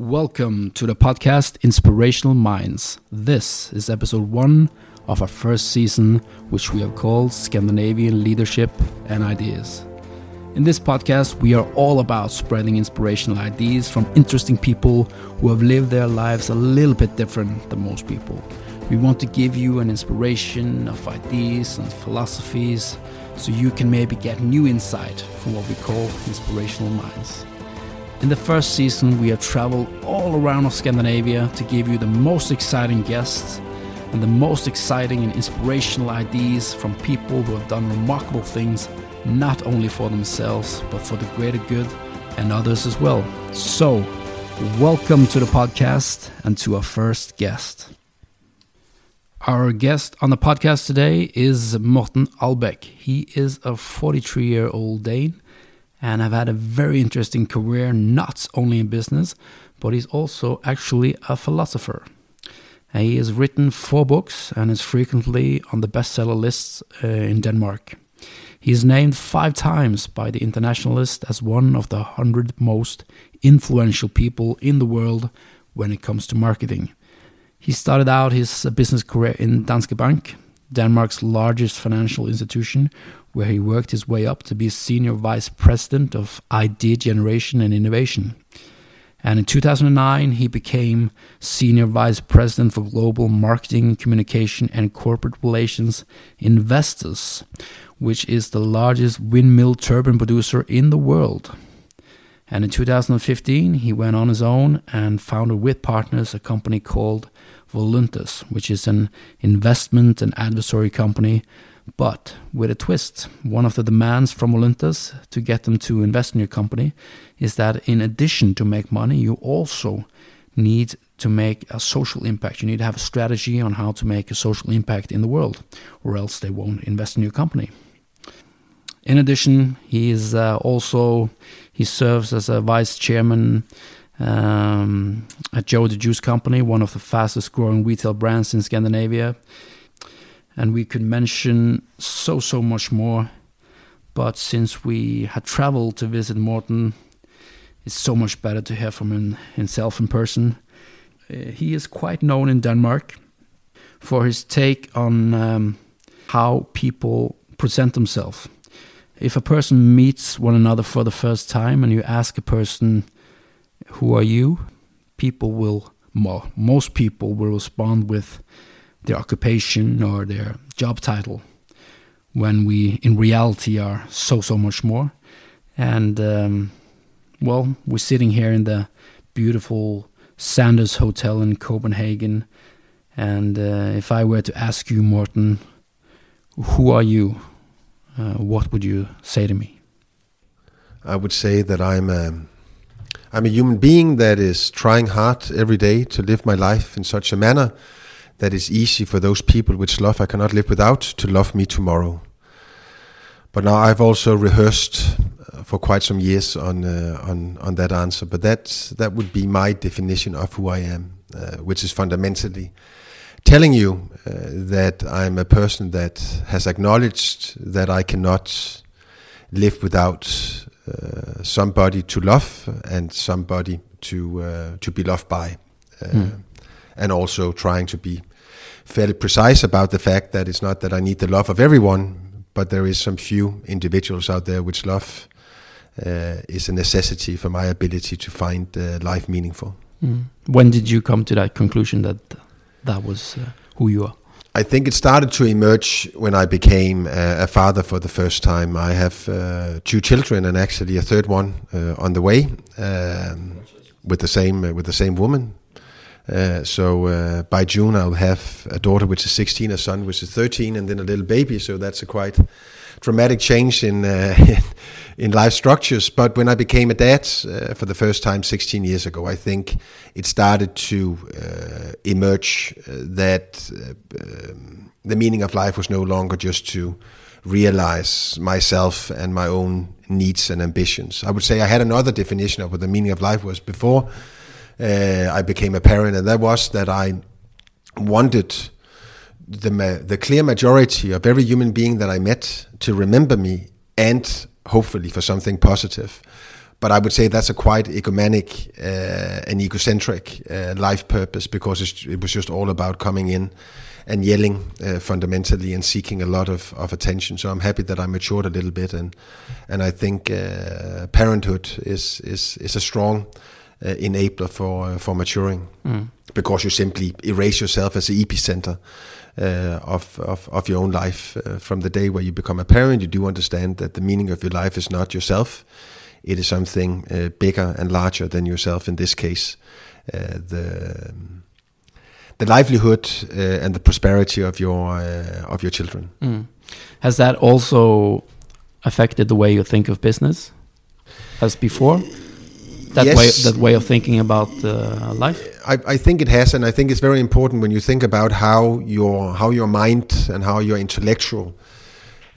Welcome to the podcast Inspirational Minds. This is episode one of our first season, which we have called Scandinavian Leadership and Ideas. In this podcast, we are all about spreading inspirational ideas from interesting people who have lived their lives a little bit different than most people. We want to give you an inspiration of ideas and philosophies so you can maybe get new insight from what we call inspirational minds. In the first season, we have traveled all around of Scandinavia to give you the most exciting guests and the most exciting and inspirational ideas from people who have done remarkable things, not only for themselves, but for the greater good and others as well. So, welcome to the podcast and to our first guest. Our guest on the podcast today is Morten Albæk. He is a 43 year old Dane and have had a very interesting career, not only in business, but he's also actually a philosopher. he has written four books and is frequently on the bestseller lists uh, in Denmark. He is named five times by the Internationalist as one of the 100 most influential people in the world when it comes to marketing. He started out his business career in Danske Bank, Denmark's largest financial institution, where he worked his way up to be senior vice president of idea generation and innovation. And in 2009, he became senior vice president for global marketing, communication, and corporate relations in Vestas, which is the largest windmill turbine producer in the world. And in 2015, he went on his own and founded with partners a company called Voluntas, which is an investment and advisory company but with a twist, one of the demands from Voluntas to get them to invest in your company is that in addition to make money, you also need to make a social impact. You need to have a strategy on how to make a social impact in the world, or else they won't invest in your company. In addition, he is uh, also he serves as a vice chairman um, at Joe the Juice Company, one of the fastest growing retail brands in Scandinavia and we could mention so, so much more. But since we had traveled to visit Morten, it's so much better to hear from him himself in person. Uh, he is quite known in Denmark for his take on um, how people present themselves. If a person meets one another for the first time and you ask a person, Who are you? people will, most people will respond with, their occupation or their job title when we in reality are so so much more. And um, well we're sitting here in the beautiful sanders hotel in copenhagen. And uh, if i were to ask you morten who are you uh, what would you say to me? I would say that i'm a i'm a human being that is trying hard every day to live my life in such a manner that is easy for those people which love I cannot live without to love me tomorrow. But now I've also rehearsed uh, for quite some years on uh, on on that answer. But that that would be my definition of who I am, uh, which is fundamentally telling you uh, that I'm a person that has acknowledged that I cannot live without uh, somebody to love and somebody to uh, to be loved by, mm. and also trying to be fairly precise about the fact that it's not that I need the love of everyone, but there is some few individuals out there which love uh, is a necessity for my ability to find uh, life meaningful. Mm. When did you come to that conclusion that that was uh, who you are? I think it started to emerge when I became a father for the first time. I have uh, two children and actually a third one uh, on the way um, with the same uh, with the same woman. Uh, so uh, by June, I'll have a daughter which is 16, a son which is 13, and then a little baby. So that's a quite dramatic change in uh, in life structures. But when I became a dad uh, for the first time 16 years ago, I think it started to uh, emerge that um, the meaning of life was no longer just to realize myself and my own needs and ambitions. I would say I had another definition of what the meaning of life was before uh, I became a parent, and that was that I wanted the the clear majority of every human being that I met to remember me and hopefully for something positive. but I would say that's a quite egomanic uh, and egocentric uh, life purpose because it was just all about coming in and yelling uh, fundamentally and seeking a lot of, of attention. So I'm happy that I matured a little bit, and and I think uh, parenthood is is is a strong uh, enabler for uh, for maturing mm. because you simply erase yourself as the epicenter. Uh, of, of, of your own life. Uh, from the day where you become a parent, you do understand that the meaning of your life is not yourself, it is something uh, bigger and larger than yourself. In this case, uh, the the livelihood uh, and the prosperity of your uh, of your children. Mm. Has that also affected the way you think of business as before? That yes. way, that way of thinking about uh, life. I, I, think it has, and I think it's very important when you think about how your how your mind and how your intellectual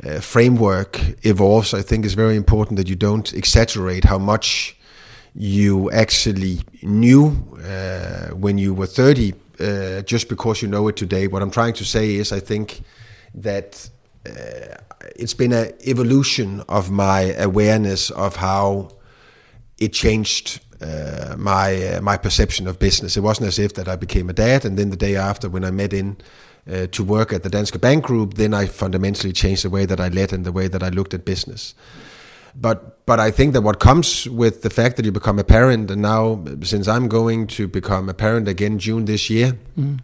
uh, framework evolves, I think it's very important that you don't exaggerate how much you actually knew uh, when you were 30 uh, just because you know it today. What I'm trying to say is, I think that uh, it's been an evolution of my awareness of how it changed uh, my uh, my perception of business. It wasn't as if that I became a dad, and then the day after, when I met in uh, to work at the Danske Bank Group, then I fundamentally changed the way that I led and the way that I looked at business. But but I think that what comes with the fact that you become a parent, and now since I'm going to become a parent again June this year. Mm.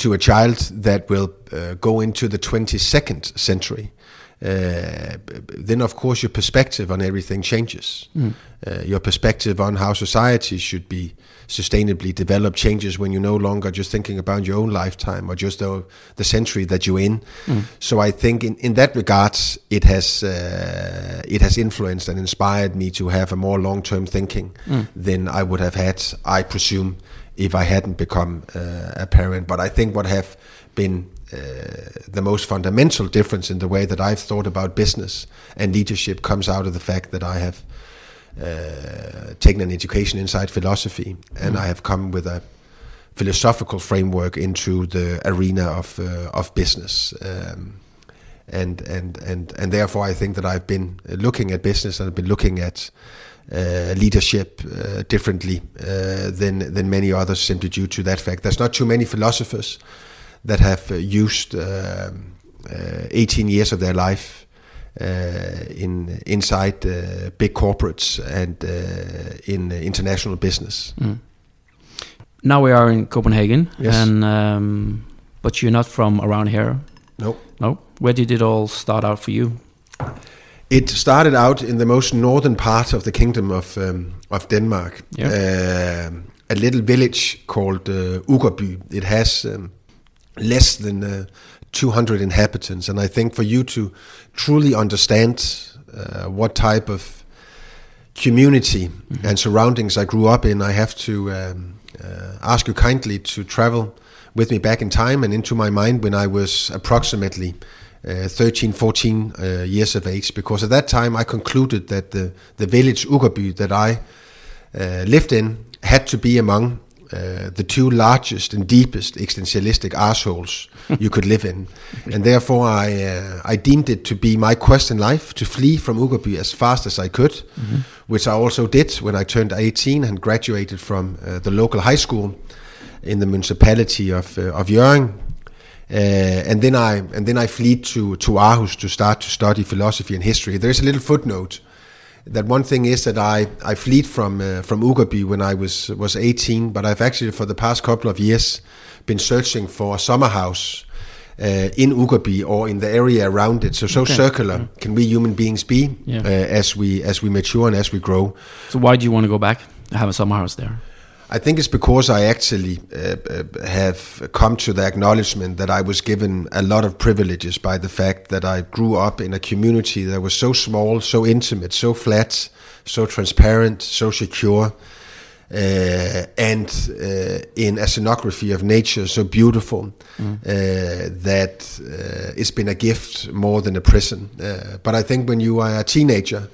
To a child that will uh, go into the 22nd century, uh, then of course your perspective on everything changes. Mm. Uh, your perspective on how society should be sustainably developed changes when you're no longer just thinking about your own lifetime or just the, the century that you're in. Mm. So I think in, in that regards, it has uh, it has influenced and inspired me to have a more long term thinking mm. than I would have had, I presume, if I hadn't become uh, a parent. But I think what have been the most fundamental difference in the way that I've thought about business and leadership comes out of the fact that I have uh, taken an education inside philosophy and mm. I have come with a philosophical framework into the arena of uh, of business. Um, and and and and therefore, I think that I've been looking at business and I've been looking at uh, leadership uh, differently uh, than than many others, simply due to that fact. There's not too many philosophers that have uh, used um, uh, 18 years of their life uh, in inside big corporates and in international business. Mm. Now we are in Copenhagen, yes. and um, but you're not from around here. No. No. Where did it all start out for you? It started out in the most northern part of the kingdom of um, of Denmark, yeah. uh, a little village called uh, Uggerby. It has um, less than uh, 200 inhabitants. And I think for you to truly understand uh, what type of community mm-hmm. and surroundings I grew up in, I have to um, uh, ask you kindly to travel with me back in time and into my mind when I was approximately uh, 13, 14 uh, years of age. Because at that time I concluded that the, the village Uggerby that I uh, lived in had to be among uh, the two largest and deepest existentialistic assholes you could live in, and therefore I uh, I deemed it to be my quest in life to flee from Uggerby as fast as I could, mm-hmm. which I also did when I turned 18 and graduated from uh, the local high school in the municipality of uh, of Hjørring. Uh, and then I and then I fled to to Aarhus to start to study philosophy and history. There's a little footnote that one thing is that I I fled from uh, from Uggerby when I was was 18, but I've actually for the past couple of years been searching for a summer house uh, in Uggerby or in the area around it. So so okay. circular mm. can we human beings be yeah. uh, as we as we mature and as we grow. So why do you want to go back? Have a summer house there? I think it's because I actually uh, uh, have come to the acknowledgement that I was given a lot of privileges by the fact that I grew up in a community that was so small, so intimate, so flat, so transparent, so secure, uh, and uh, in a scenography of nature so beautiful mm. Uh, that uh, it's been a gift more than a prison. but I think when you are a teenager,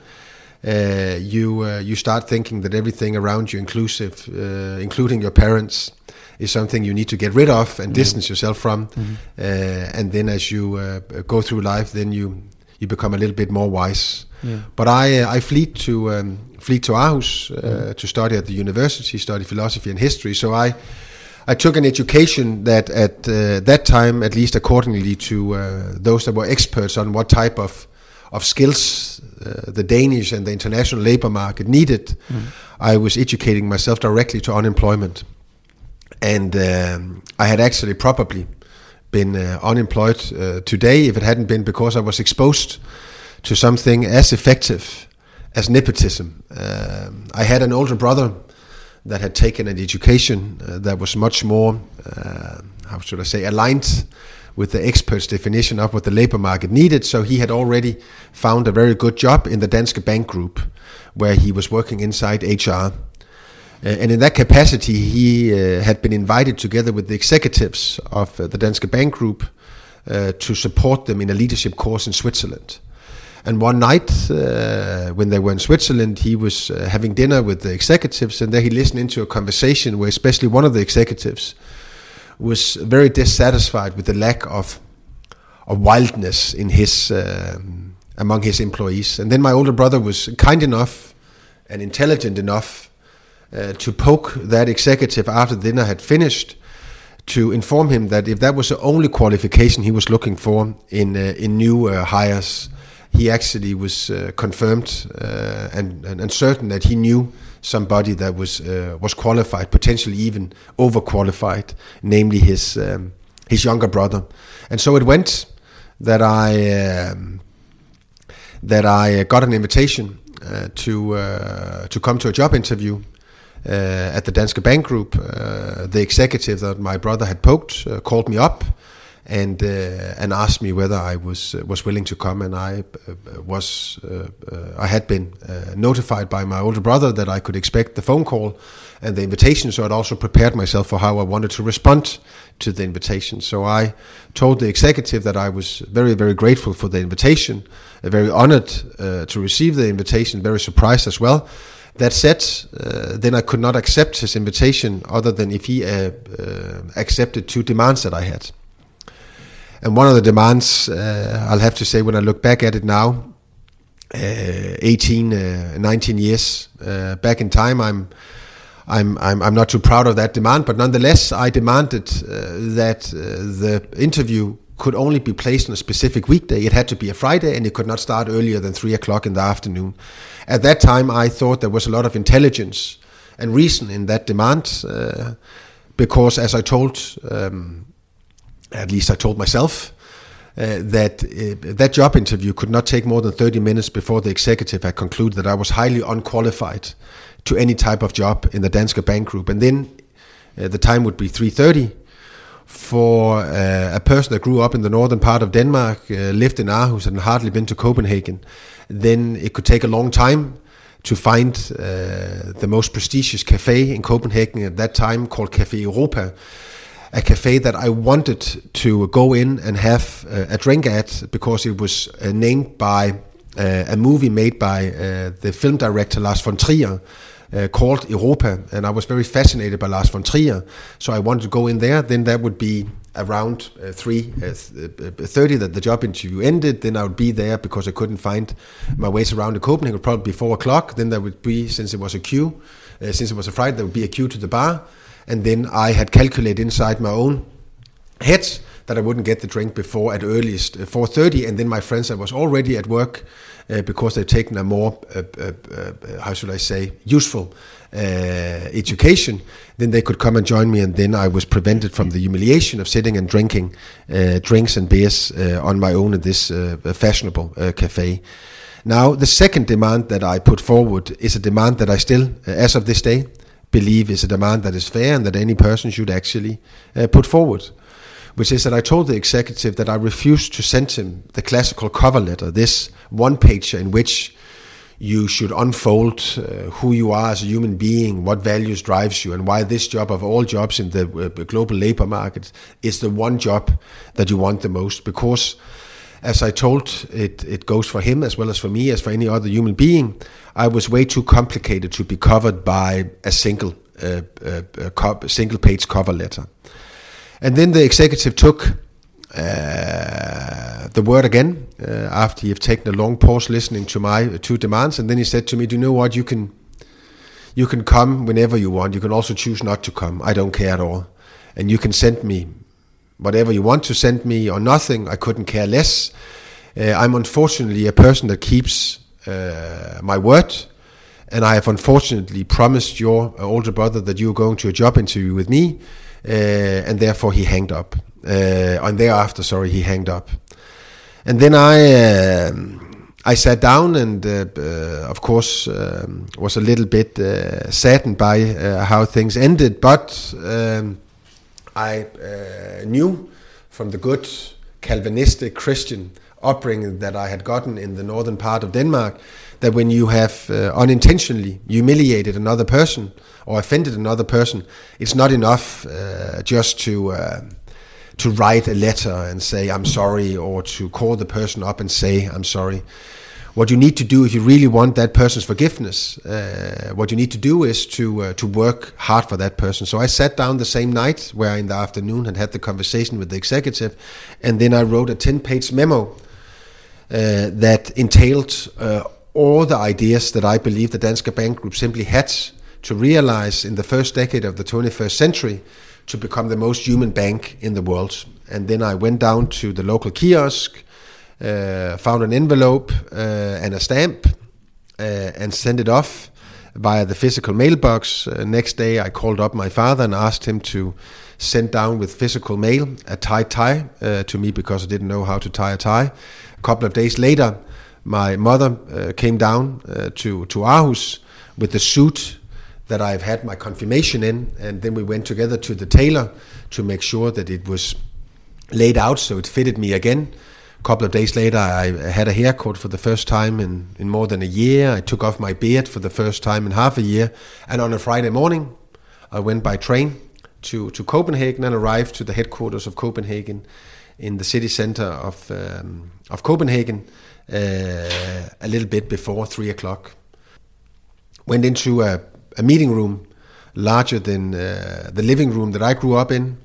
uh, you uh, you start thinking that everything around you, inclusive, uh, including your parents, is something you need to get rid of and distance yourself from. Mm-hmm. Uh, and then as you uh, go through life, then you you become a little bit more wise. Yeah. But I I fled to um, flee to Aarhus uh, to study at the university, study philosophy and history. So I I took an education that at uh, that time, at least accordingly to uh, those that were experts on what type of of skills uh, the Danish and the international labor market needed, mm. I was educating myself directly to unemployment, and um, I had actually probably been uh, unemployed uh, today if it hadn't been because I was exposed to something as effective as nepotism. Um, I had an older brother that had taken an education uh, that was much more, uh, how should I say, aligned with the experts' definition of what the labor market needed. So he had already found a very good job in the Danske Bank Group, where he was working inside HR. Uh, and in that capacity, he uh, had been invited together with the executives of uh, the Danske Bank Group uh, to support them in a leadership course in Switzerland. And one night, uh, when they were in Switzerland, he was having dinner with the executives, and there he listened into a conversation where, especially one of the executives, was very dissatisfied with the lack of of wildness in his um, among his employees. And then my older brother was kind enough and intelligent enough uh, to poke that executive after dinner had finished to inform him that if that was the only qualification he was looking for in uh, in new uh, hires he actually was uh, confirmed uh, and, and, and certain that he knew somebody that was uh, was qualified, potentially even overqualified, namely his um, his younger brother. And so it went that I um, that I got an invitation uh, to uh, to come to a job interview uh, at the Danske Bank Group. the executive that my brother had poked called me up and uh, and asked me whether I was uh, was willing to come, and I uh, was I had been notified by my older brother that I could expect the phone call and the invitation, so I'd also prepared myself for how I wanted to respond to the invitation. So I told the executive that I was very very grateful for the invitation, very honored to receive the invitation, very surprised as well. That said, uh, then I could not accept his invitation other than if he uh, uh, accepted two demands that I had. And one of the demands, uh, I'll have to say, when I look back at it now, uh, 18, uh, 19 years uh, back in time, I'm, I'm, I'm, I'm not too proud of that demand, but nonetheless, I demanded uh, that uh, the interview could only be placed on a specific weekday. It had to be a Friday, and it could not start earlier than three o'clock in the afternoon. At that time, I thought there was a lot of intelligence and reason in that demand, because, as I told um, at least I told myself, uh, that uh, that job interview could not take more than 30 minutes before the executive had concluded that I was highly unqualified to any type of job in the Danske Bank Group. And then uh, the time would be 3.30 for uh, a person that grew up in the northern part of Denmark, uh, lived in Aarhus and hardly been to Copenhagen. Then it could take a long time to find uh, the most prestigious cafe in Copenhagen at that time called Café Europa a cafe that I wanted to go in and have uh, a drink at because it was uh, named by uh, a movie made by the film director Lars von Trier. Uh, called Europa, and I was very fascinated by Lars von Trier, so I wanted to go in there. Then that would be around uh, three uh, thirty that the job interview ended. Then I would be there because I couldn't find my ways around the Copenhagen. It would probably be four o'clock. Then there would be, since it was a queue, since it was a Friday, there would be a queue to the bar and then I had calculated inside my own head that I wouldn't get the drink before at earliest 4:30, uh, and then my friends that was already at work uh, because they've taken a more uh, uh, uh how should I say useful uh, education, then they could come and join me, and then I was prevented from the humiliation of sitting and drinking drinks and beers on my own in this fashionable cafe. Now, the second demand that I put forward is a demand that I still, as of this day, believe is a demand that is fair and that any person should actually uh, put forward. Which is that I told the executive that I refused to send him the classical cover letter, this one pager in which you should unfold uh, who you are as a human being, what values drives you, and why this job of all jobs in the uh, global labor market is the one job that you want the most. Because as I told, it, it goes for him as well as for me, as for any other human being. I was way too complicated to be covered by a single uh, uh, co- single page cover letter. And then the executive took uh, the word again uh, after you've taken a long pause listening to my two demands, and then he said to me, "Do you know what? You can, you can come whenever you want. You can also choose not to come. I don't care at all, and you can send me whatever you want to send me or nothing. I couldn't care less. Uh, I'm unfortunately a person that keeps uh, my word." And I have unfortunately promised your older brother that you're going to a job interview with me, uh, and therefore he hanged up. Uh, and thereafter, sorry, he hanged up. And then I um, I sat down and uh, uh, of course um, was a little bit uh, saddened by uh, how things ended, but um, I uh, knew from the good Calvinistic Christian upbringing that I had gotten in the northern part of Denmark that when you have uh, unintentionally humiliated another person or offended another person, it's not enough just to to write a letter and say I'm sorry or to call the person up and say I'm sorry. What you need to do if you really want that person's forgiveness, uh, what you need to do is to uh, to work hard for that person. So I sat down the same night where in the afternoon had had the conversation with the executive, and then I wrote a ten page memo uh, that entailed uh, all the ideas that I believe the Danske Bank Group simply had to realize in the first decade of the 21st century to become the most human bank in the world. And then I went down to the local kiosk, uh, found an envelope uh, and a stamp, uh, and sent it off via the physical mailbox. Uh, next day, I called up my father and asked him to send down with physical mail a tie tie uh, to me because I didn't know how to tie a tie. A couple of days later, my mother uh, came down to to Aarhus with the suit that I've had my confirmation in, and then we went together to the tailor to make sure that it was laid out so it fitted me again. A couple of days later, I had a haircut for the first time in, in more than a year. I took off my beard for the first time in half a year, and on a Friday morning, I went by train to, to Copenhagen and arrived to the headquarters of Copenhagen in the city center of um, of Copenhagen uh, a little bit before three o'clock. Went into a a meeting room larger than uh, the living room that I grew up in.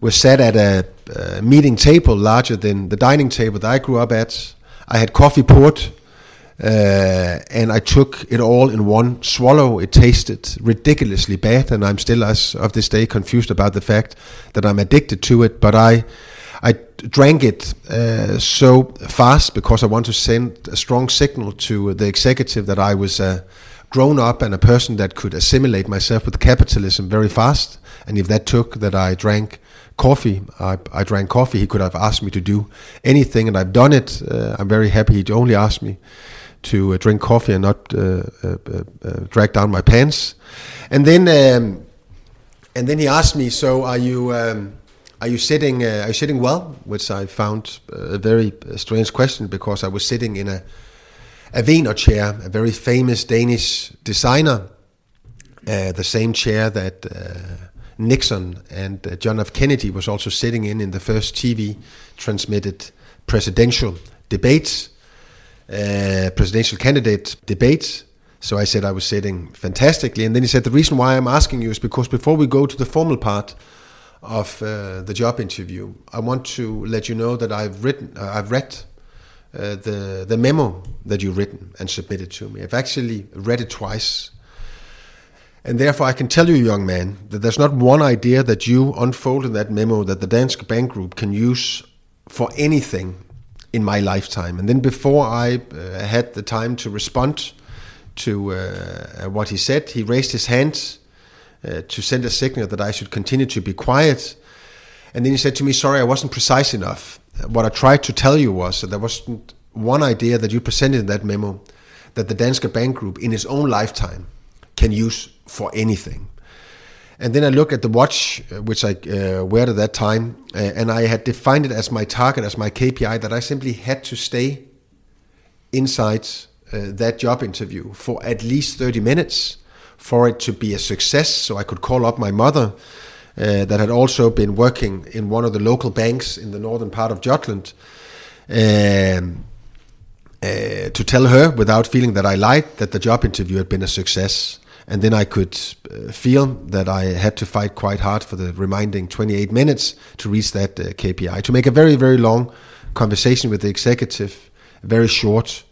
Was sat at a, a, meeting table larger than the dining table that I grew up at. I had coffee poured, uh, and I took it all in one swallow. It tasted ridiculously bad, and I'm still, as of this day, confused about the fact that I'm addicted to it. But I, I drank it uh, so fast because I want to send a strong signal to the executive that I was. a grown up and a person that could assimilate myself with capitalism very fast. And if that took that I drank coffee, I, I drank coffee, he could have asked me to do anything, and I've done it. Uh, I'm very happy he only asked me to uh, drink coffee and not uh, uh, uh, uh drag down my pants. And then, um, and then he asked me, "So are you?" Um, are you sitting? are you sitting well? Which I found a very strange question because I was sitting in a a Wegner chair, a very famous Danish designer, the same chair that Nixon and uh, John F. Kennedy was also sitting in in the first TV transmitted presidential debates, uh, presidential candidate debates. So I said I was sitting fantastically, and then he said the reason why I'm asking you is because before we go to the formal part of uh, the job interview, I want to let you know that I've written, uh, I've read uh, the the memo that you've written and submitted to me. I've actually read it twice, and therefore I can tell you, young man, that there's not one idea that you unfold in that memo that the Danske Bank Group can use for anything in my lifetime. And then before I uh, had the time to respond to uh, what he said, he raised his hand uh, to send a signal that I should continue to be quiet. And then he said to me, "Sorry, I wasn't precise enough." what I tried to tell you was that there wasn't one idea that you presented in that memo that the Danske Bank Group in its own lifetime can use for anything. And then I look at the watch, uh, which I uh, wear at that time, uh, and I had defined it as my target, as my KPI, that I simply had to stay inside uh, that job interview for at least 30 minutes for it to be a success. So I could call up my mother uh, that had also been working in one of the local banks in the northern part of Jutland. Um, to tell her without feeling that I lied that the job interview had been a success. And then I could uh, feel that I had to fight quite hard for the remaining 28 minutes to reach that uh, KPI. To make a very, very long conversation with the executive, very short.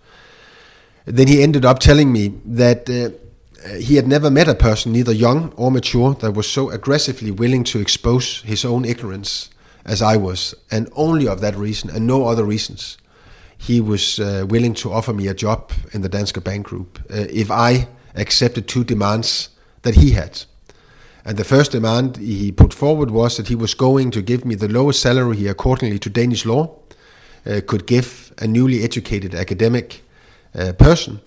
Then he ended up telling me that uh, he had never met a person, neither young or mature, that was so aggressively willing to expose his own ignorance as I was, and only of that reason and no other reasons. He was uh, willing to offer me a job in the Danske Bank Group uh, if I accepted two demands that he had. And the first demand he put forward was that he was going to give me the lowest salary he, accordingly to Danish law, uh, could give a newly educated academic uh, person.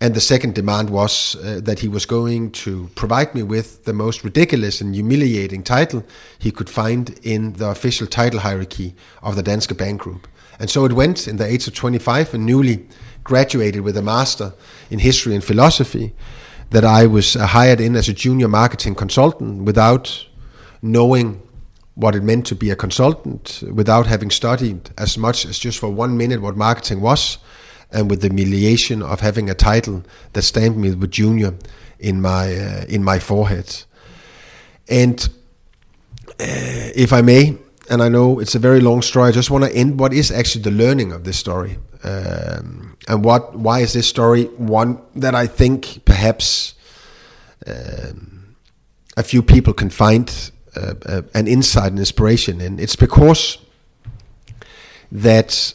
And the second demand was uh, that he was going to provide me with the most ridiculous and humiliating title he could find in the official title hierarchy of the Danske Bank Group. And so it went in the age of 25 a newly graduated with a master in history and philosophy that I was uh, hired in as a junior marketing consultant without knowing what it meant to be a consultant, without having studied as much as just for one minute what marketing was, and with the humiliation of having a title that stamped me with junior in my uh, in my forehead. And uh, if I may, and I know it's a very long story, I just want to end what is actually the learning of this story. Um, and what why is this story one that I think perhaps um, a few people can find uh, uh, an insight and inspiration in? It's because that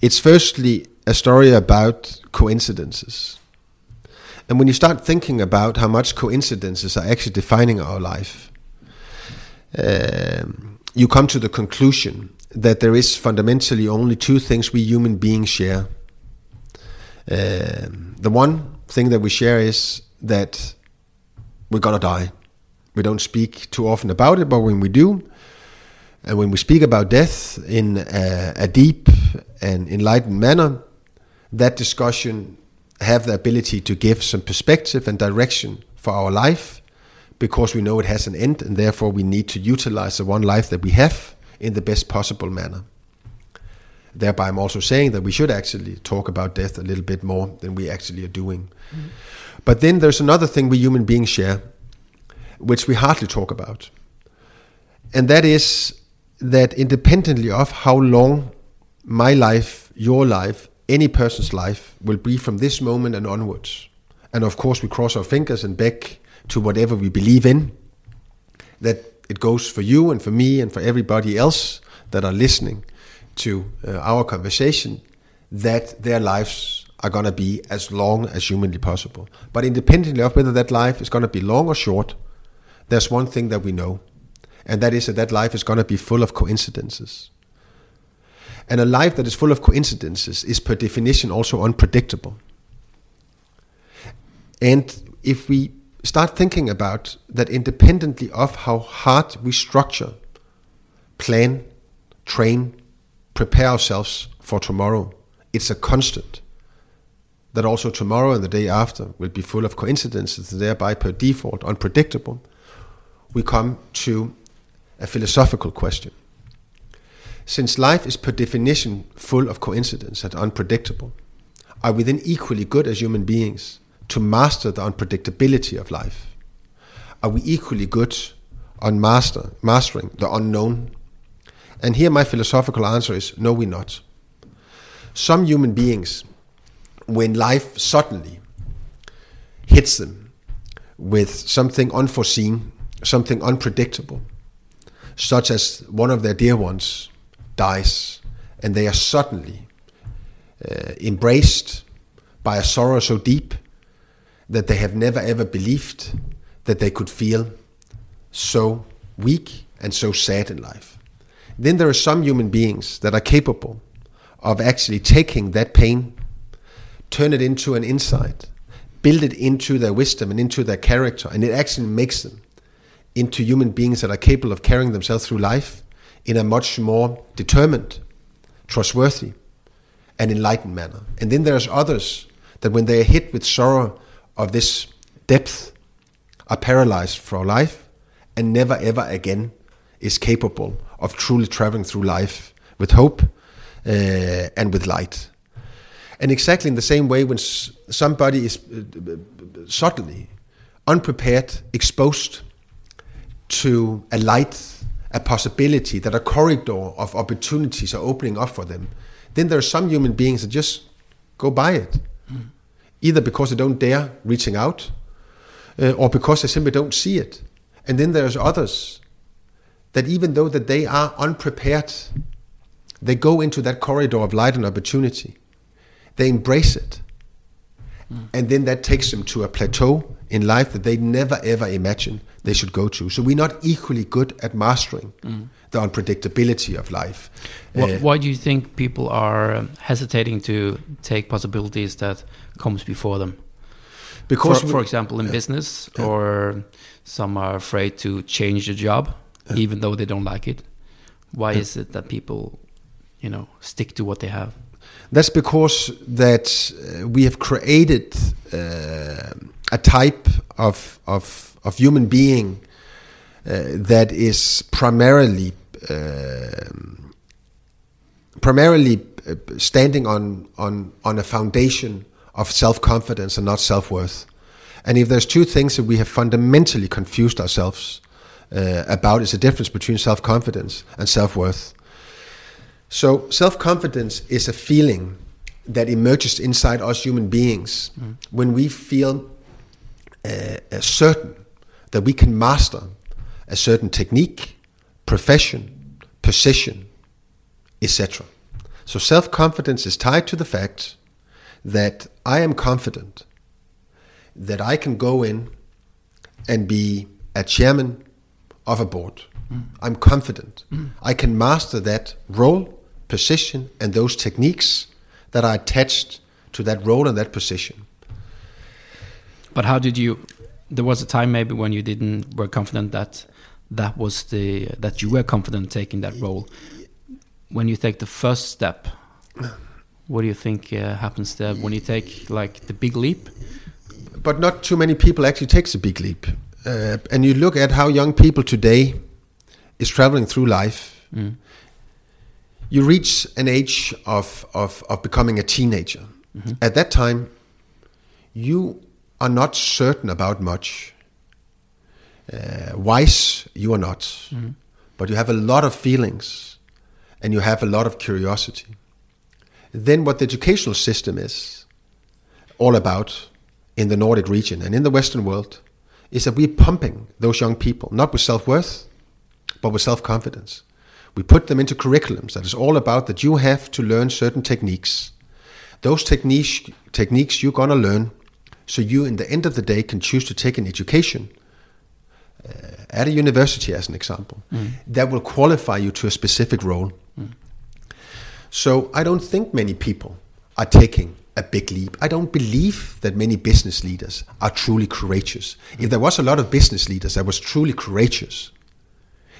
it's firstly a story about coincidences. And when you start thinking about how much coincidences are actually defining our life, um, you come to the conclusion that there is fundamentally only two things we human beings share. Um, the one thing that we share is that we're gonna die. We don't speak too often about it, but when we do, and when we speak about death in a, a deep and enlightened manner, that discussion have the ability to give some perspective and direction for our life because we know it has an end and therefore we need to utilize the one life that we have in the best possible manner. Thereby, I'm also saying that we should actually talk about death a little bit more than we actually are doing. Mm-hmm. But then there's another thing we human beings share, which we hardly talk about. And that is that independently of how long my life, your life, any person's life will be from this moment and onwards. And of course, we cross our fingers and beg to whatever we believe in, that it goes for you and for me and for everybody else that are listening to uh, our conversation, that their lives are going to be as long as humanly possible. But independently of whether that life is going to be long or short, there's one thing that we know, and that is that that life is going to be full of coincidences. And a life that is full of coincidences is per definition also unpredictable. And if we start thinking about that independently of how hard we structure, plan, train, prepare ourselves for tomorrow, it's a constant. That also tomorrow and the day after will be full of coincidences, thereby per default unpredictable. We come to a philosophical question. Since life is per definition full of coincidence and unpredictable, are we then equally good as human beings to master the unpredictability of life? Are we equally good on master, mastering the unknown? And here my philosophical answer is no, we're not. Some human beings, when life suddenly hits them with something unforeseen, something unpredictable, such as one of their dear ones dies, and they are suddenly uh, embraced by a sorrow so deep that they have never ever believed that they could feel so weak and so sad in life. Then there are some human beings that are capable of actually taking that pain, turn it into an insight, build it into their wisdom and into their character, and it actually makes them into human beings that are capable of carrying themselves through life in a much more determined, trustworthy, and enlightened manner. And then there's others that when they are hit with sorrow of this depth are paralyzed for life and never ever again is capable of truly traveling through life with hope uh, and with light. And exactly in the same way, when somebody is uh, suddenly unprepared, exposed to a light a possibility, that a corridor of opportunities are opening up for them, then there are some human beings that just go by it, either because they don't dare reaching out, uh, or because they simply don't see it. And then there's others that even though that they are unprepared, they go into that corridor of light and opportunity. They embrace it. And then that takes them to a plateau in life that they never ever imagined they should go to. So we're not equally good at mastering the unpredictability of life. Why, Uh, why do you think people are um, hesitating to take possibilities that comes before them? because for, we- for example, in business, or some are afraid to change the job, even though they don't like it. Why is it that people, you know, stick to what they have? That's because that uh, we have created uh, a type of of of human being uh, that is primarily primarily uh, standing on on on a foundation of self confidence and not self worth. And if there's two things that we have fundamentally confused ourselves uh, about, is the difference between self confidence and self worth. So, self confidence is a feeling that emerges inside us human beings when we feel uh, certain that we can master a certain technique, profession, position, etc. So, self confidence is tied to the fact that I am confident that I can go in and be a chairman of a board. Mm. I'm confident mm. I can master that role, position, and those techniques that are attached to that role and that position. But how did you? There was a time maybe when you didn't were confident that that was the that you were confident taking that role. When you take the first step, what do you think uh, happens there? When you take like the big leap, But not too many people actually takes a big leap. Uh, and you look at how young people today is traveling through life. You reach an age of, of, of becoming a teenager. At that time, you are not certain about much. Uh, wise, you are not. But you have a lot of feelings and you have a lot of curiosity. Then, what the educational system is all about in the Nordic region and in the Western world is that we're pumping those young people, not with self worth, but with self confidence. We put them into curriculums that is all about that you have to learn certain techniques. Those techniques, techniques you're going to learn so you, in the end of the day, can choose to take an education Uh, at a university, as an example, mm. that will qualify you to a specific role. Mm. So I don't think many people are taking a big leap. I don't believe that many business leaders are truly courageous. If there was a lot of business leaders that was truly courageous,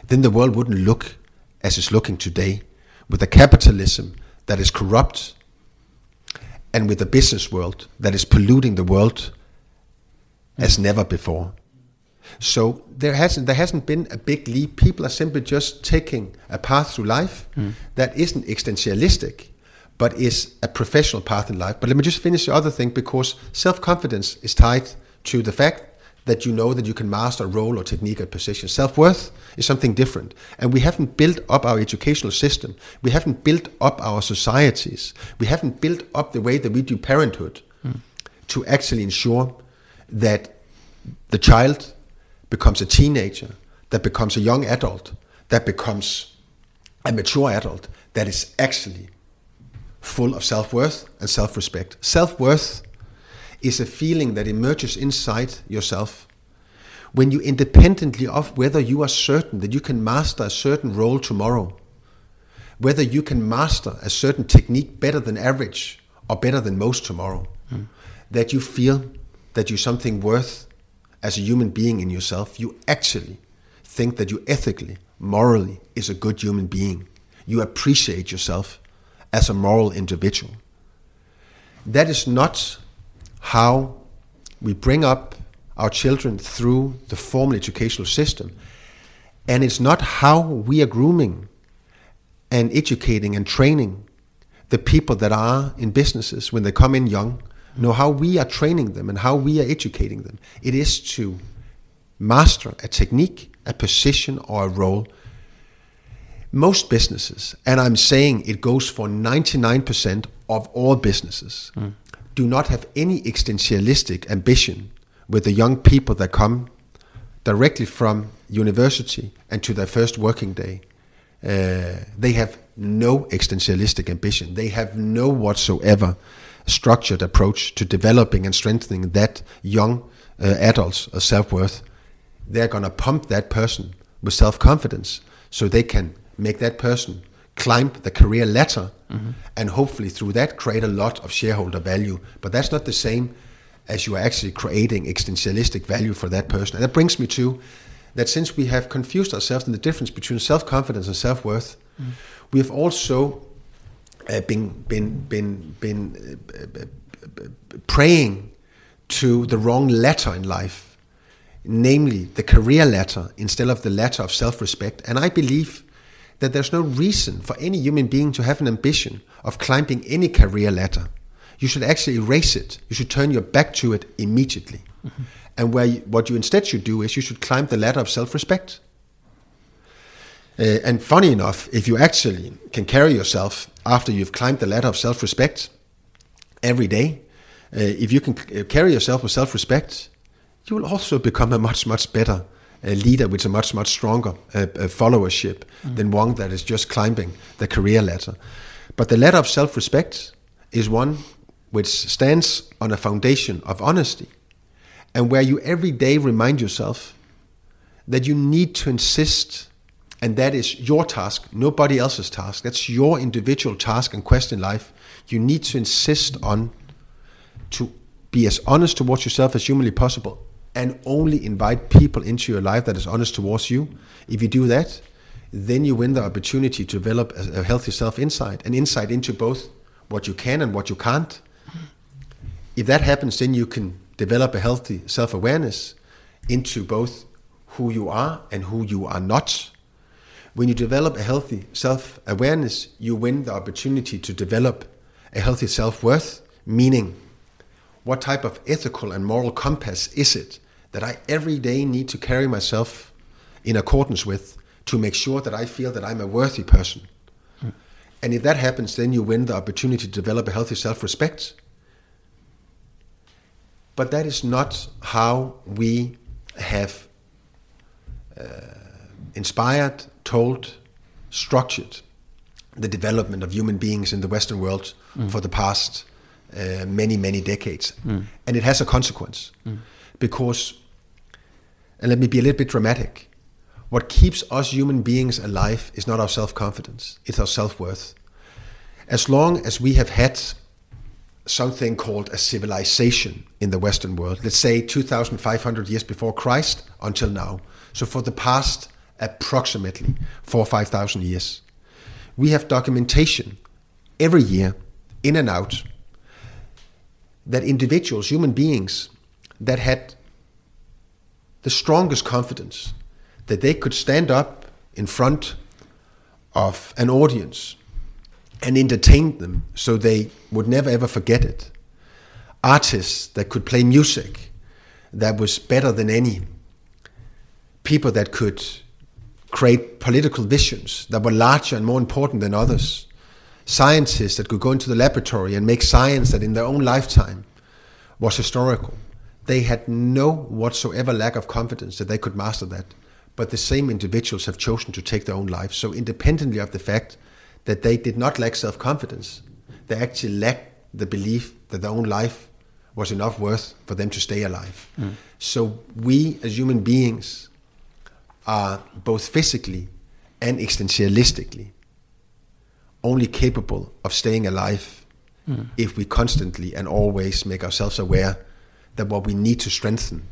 then the world wouldn't look as it's looking today with a capitalism that is corrupt and with a business world that is polluting the world as mm. never before. So there hasn't there hasn't been a big leap. People are simply just taking a path through life hmm. that isn't existentialistic, but is a professional path in life. But let me just finish the other thing because self confidence is tied to the fact that you know that you can master a role or technique or position. Self worth is something different, and we haven't built up our educational system. We haven't built up our societies. We haven't built up the way that we do parenthood hmm. to actually ensure that the child becomes a teenager, that becomes a young adult, that becomes a mature adult that is actually full of self worth and self respect. Self worth is a feeling that emerges inside yourself when you, independently of whether you are certain that you can master a certain role tomorrow, whether you can master a certain technique better than average or better than most tomorrow, hmm. that you feel that you're something worth as a human being in yourself, you actually think that you ethically, morally is a good human being. You appreciate yourself as a moral individual. That is not how we bring up our children through the formal educational system. And it's not how we are grooming and educating and training the people that are in businesses when they come in young. No, how we are training them and how we are educating them. It is to master a technique, a position, or a role most businesses, and I'm saying it goes for 99% of all businesses, do not have any existentialistic ambition with the young people that come directly from university and to their first working day. Uh, they have no existentialistic ambition. They have no whatsoever structured approach to developing and strengthening that young uh, adult's uh, self worth. They're going to pump that person with self confidence so they can make that person climb the career ladder and hopefully through that create a lot of shareholder value. But that's not the same as you are actually creating existentialistic value for that person. And that brings me to that since we have confused ourselves in the difference between self confidence and self worth, we have also uh, been been been been uh, uh, praying to the wrong ladder in life, namely the career ladder instead of the ladder of self respect. And I believe that there's no reason for any human being to have an ambition of climbing any career ladder. You should actually erase it. You should turn your back to it immediately. And where you, what you instead should do is you should climb the ladder of self-respect. Uh, and funny enough, if you actually can carry yourself after you've climbed the ladder of self-respect every day, uh, if you can carry yourself with self-respect, you will also become a much much better uh, leader with a much much stronger uh, uh, followership than one that is just climbing the career ladder. But the ladder of self-respect is one which stands on a foundation of honesty, and where you every day remind yourself that you need to insist, and that is your task, nobody else's task. That's your individual task and quest in life. You need to insist on to be as honest towards yourself as humanly possible and only invite people into your life that is honest towards you. If you do that, then you win the opportunity to develop a, healthy self insight, an insight into both what you can and what you can't. If that happens, then you can develop a healthy self awareness into both who you are and who you are not. When you develop a healthy self awareness, you win the opportunity to develop a healthy self worth, meaning what type of ethical and moral compass is it that I every day need to carry myself in accordance with to make sure that I feel that I'm a worthy person? And if that happens, then you win the opportunity to develop a healthy self respect. But that is not how we have uh, inspired, told, structured the development of human beings in the Western world mm. for the past uh, many, many decades. Mm. And it has a consequence mm. because, and let me be a little bit dramatic, what keeps us human beings alive is not our self confidence, it's our self worth. As long as we have had something called a civilization in the Western world, let's say 2,500 years before Christ until now, so for the past approximately four or 5,000 years, we have documentation every year, in and out, that individuals, human beings, that had the strongest confidence that they could stand up in front of an audience and entertain them so they would never ever forget it. Artists that could play music that was better than any. People that could create political visions that were larger and more important than others. Scientists that could go into the laboratory and make science that in their own lifetime was historical. They had no whatsoever lack of confidence that they could master that. But the same individuals have chosen to take their own lives. So, independently of the fact that they did not lack self confidence, they actually lacked the belief that their own life was enough worth for them to stay alive. Mm. So, we as human beings are both physically and existentialistically only capable of staying alive hmm. if we constantly and always make ourselves aware that what we need to strengthen,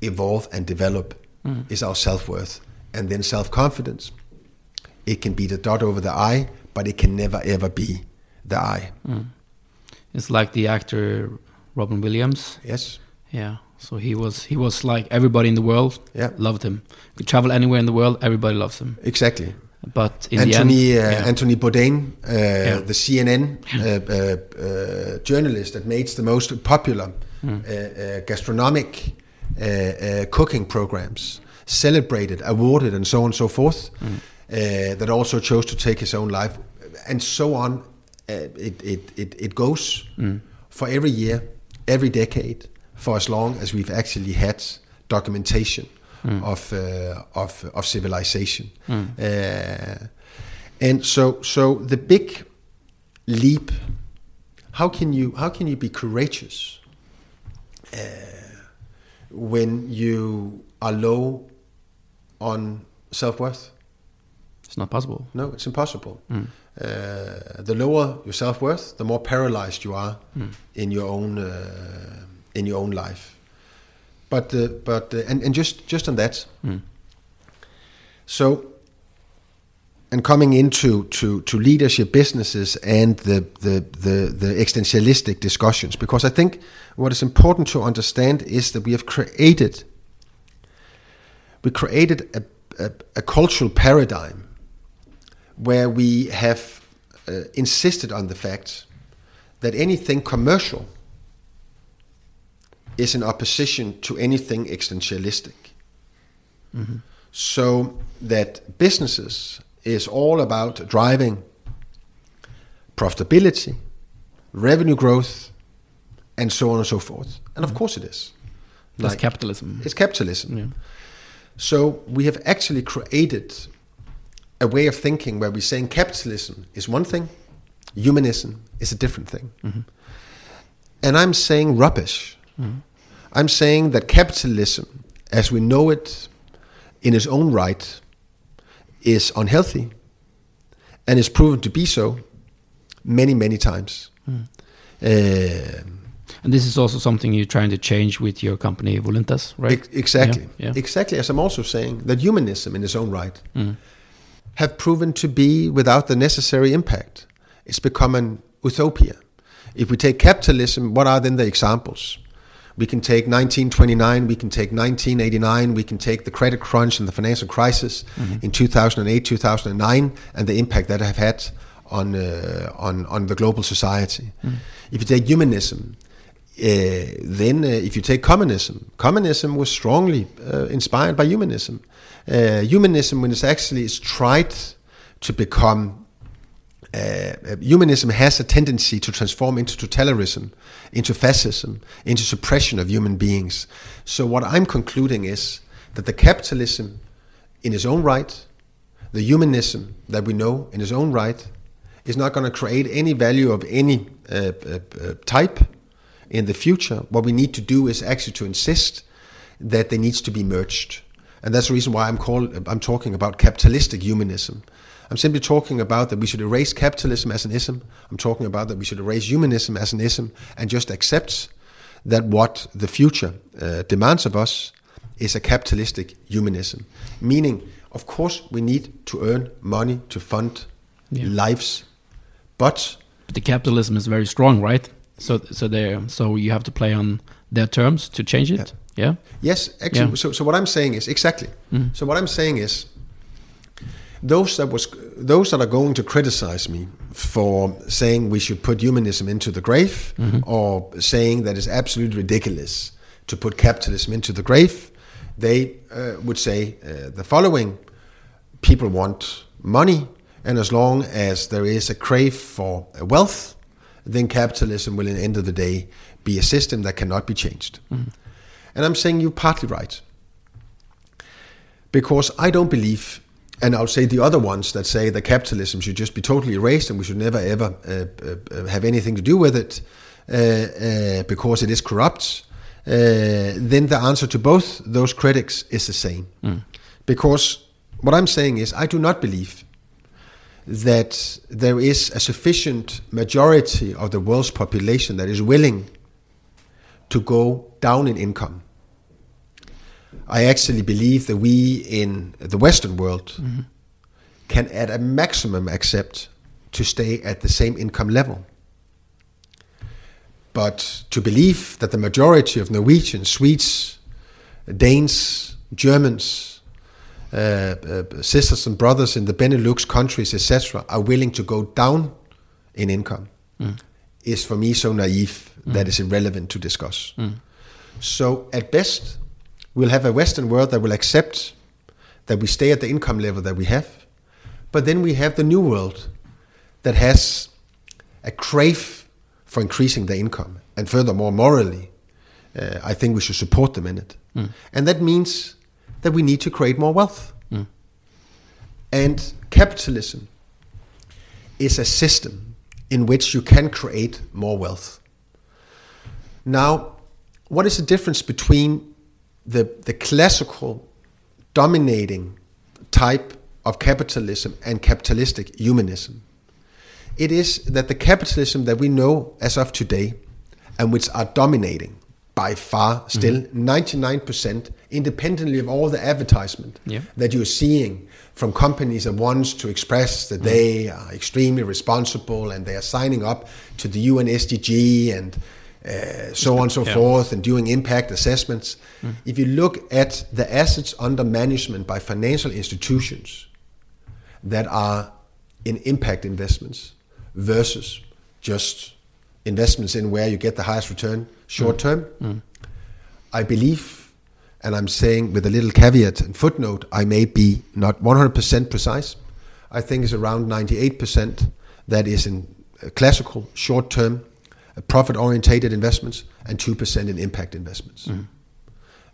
evolve, and develop hmm. is our self worth and then self confidence. It can be the dot over the I, but it can never ever be the I. Hmm. It's like the actor Robin Williams. Yes? Yeah. So he was he was like everybody in the world Yeah. loved him. Could travel anywhere in the world, everybody loves him. Exactly. But in Anthony, the end, uh, yeah. Anthony Bourdain, uh, Yeah. the CNN uh, uh, uh, journalist that made the most popular uh, gastronomic cooking programs, celebrated, awarded, and so on and so forth. Uh, that also chose to take his own life, and so on. Uh, it, it, it, it goes for every year, every decade, for as long as we've actually had documentation of, uh, of, of civilization. Uh, and so, so the big leap, how can you, how can you be courageous uh, when you are low on self-worth? It's not possible. No, it's impossible. Uh, the lower your self worth, the more paralyzed you are in your own uh, in your own life. But uh, but uh, and and just just on that. So. And coming into to, to leadership businesses and the, the, the, the existentialistic discussions, because I think what is important to understand is that we have created we created a, a, a cultural paradigm where we have uh, insisted on the fact that anything commercial is in opposition to anything existentialistic. Mm-hmm. So that businesses is all about driving profitability, revenue growth, and so on and so forth. And of mm-hmm. course it is. That's Like- capitalism. It's capitalism. Yeah. So we have actually created a way of thinking where we're saying capitalism is one thing, humanism is a different thing. Mm-hmm. And I'm saying rubbish. I'm saying that capitalism, as we know it in its own right, is unhealthy and is proven to be so many, many times. Um, And this is also something you're trying to change with your company Voluntas, right? Ex- exactly. Yeah, yeah. Exactly. As I'm also saying that humanism in its own right have proven to be without the necessary impact. It's become an utopia. If we take capitalism, what are then the examples? We can take 1929, we can take 1989, we can take the credit crunch and the financial crisis in 2008, 2009, and the impact that have had on, uh, on, on the global society. If you take humanism, uh, then uh, if you take communism, communism was strongly uh, inspired by humanism. Uh, humanism, when it's actually is tried to become uh, humanism has a tendency to transform into totalitarianism, into fascism, into suppression of human beings. So what I'm concluding is that the capitalism, in its own right, the humanism that we know in its own right, is not going to create any value of any uh, uh, uh, type in the future. What we need to do is actually to insist that they needs to be merged, and that's the reason why I'm called I'm talking about capitalistic humanism. I'm simply talking about that we should erase capitalism as an ism. I'm talking about that we should erase humanism as an ism and just accept that what the future uh, demands of us is a capitalistic humanism. Meaning, of course, we need to earn money to fund Yeah. lives, but But the capitalism is very strong, right? So so there so you have to play on their terms to change it. Yeah. Yes, actually. Yeah. So, so what I'm saying is exactly. So what I'm saying is, those that was those that are going to criticize me for saying we should put humanism into the grave, or saying that it's absolutely ridiculous to put capitalism into the grave, they uh, would say uh, the following: People want money, and as long as there is a crave for wealth, then capitalism will, in the end of the day, be a system that cannot be changed. And I'm saying you're partly right. Because I don't believe, and I'll say the other ones that say that capitalism should just be totally erased and we should never ever uh, uh, have anything to do with it uh, uh, because it is corrupt, uh, then the answer to both those critics is the same. Because what I'm saying is, I do not believe that there is a sufficient majority of the world's population that is willing to go down in income. I actually believe that we in the Western world can, at a maximum, accept to stay at the same income level. But to believe that the majority of Norwegians, Swedes, Danes, Germans, uh, uh, sisters and brothers in the Benelux countries, etc., are willing to go down in income is for me so naive that is irrelevant to discuss. So at best, we'll have a Western world that will accept that we stay at the income level that we have, But then we have the new world that has a crave for increasing their income. And furthermore, morally, uh, I think we should support them in it. And that means that we need to create more wealth. And capitalism is a system in which you can create more wealth. Now, what is the difference between the, the classical dominating type of capitalism and capitalistic humanism? It is that the capitalism that we know as of today and which are dominating by far still mm-hmm. 99% independently of all the advertisement Yeah. that you're seeing from companies that wants to express that mm-hmm. they are extremely responsible and they are signing up to the UN SDG and uh, so on and so Yeah. forth and doing impact assessments. If you look at the assets under management by financial institutions that are in impact investments versus just investments in where you get the highest return short term, I believe, and I'm saying with a little caveat and footnote, I may be not 100% precise. I think it's around 98% that is in uh, classical short term profit orientated investments and 2% in impact investments.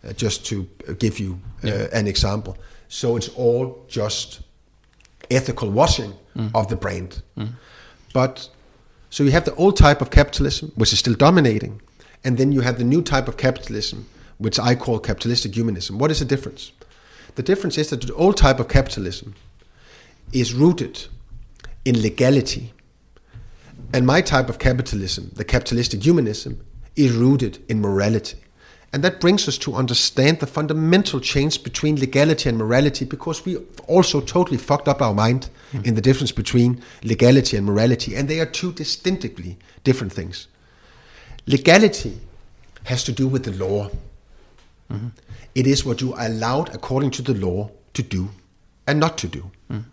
Uh, just to uh, give you uh, an example. So it's all just ethical washing of the brand. But so you have the old type of capitalism, which is still dominating, and then you have the new type of capitalism, which I call capitalistic humanism. What is the difference? The difference is that the old type of capitalism is rooted in legality, and my type of capitalism, the capitalistic humanism, is rooted in morality. And that brings us to understand the fundamental change between legality and morality because we also totally fucked up our mind hmm. in the difference between legality and morality. And they are two distinctively different things. Legality has to do with the law, mm-hmm. It is what you are allowed according to the law to do and not to do. Mm.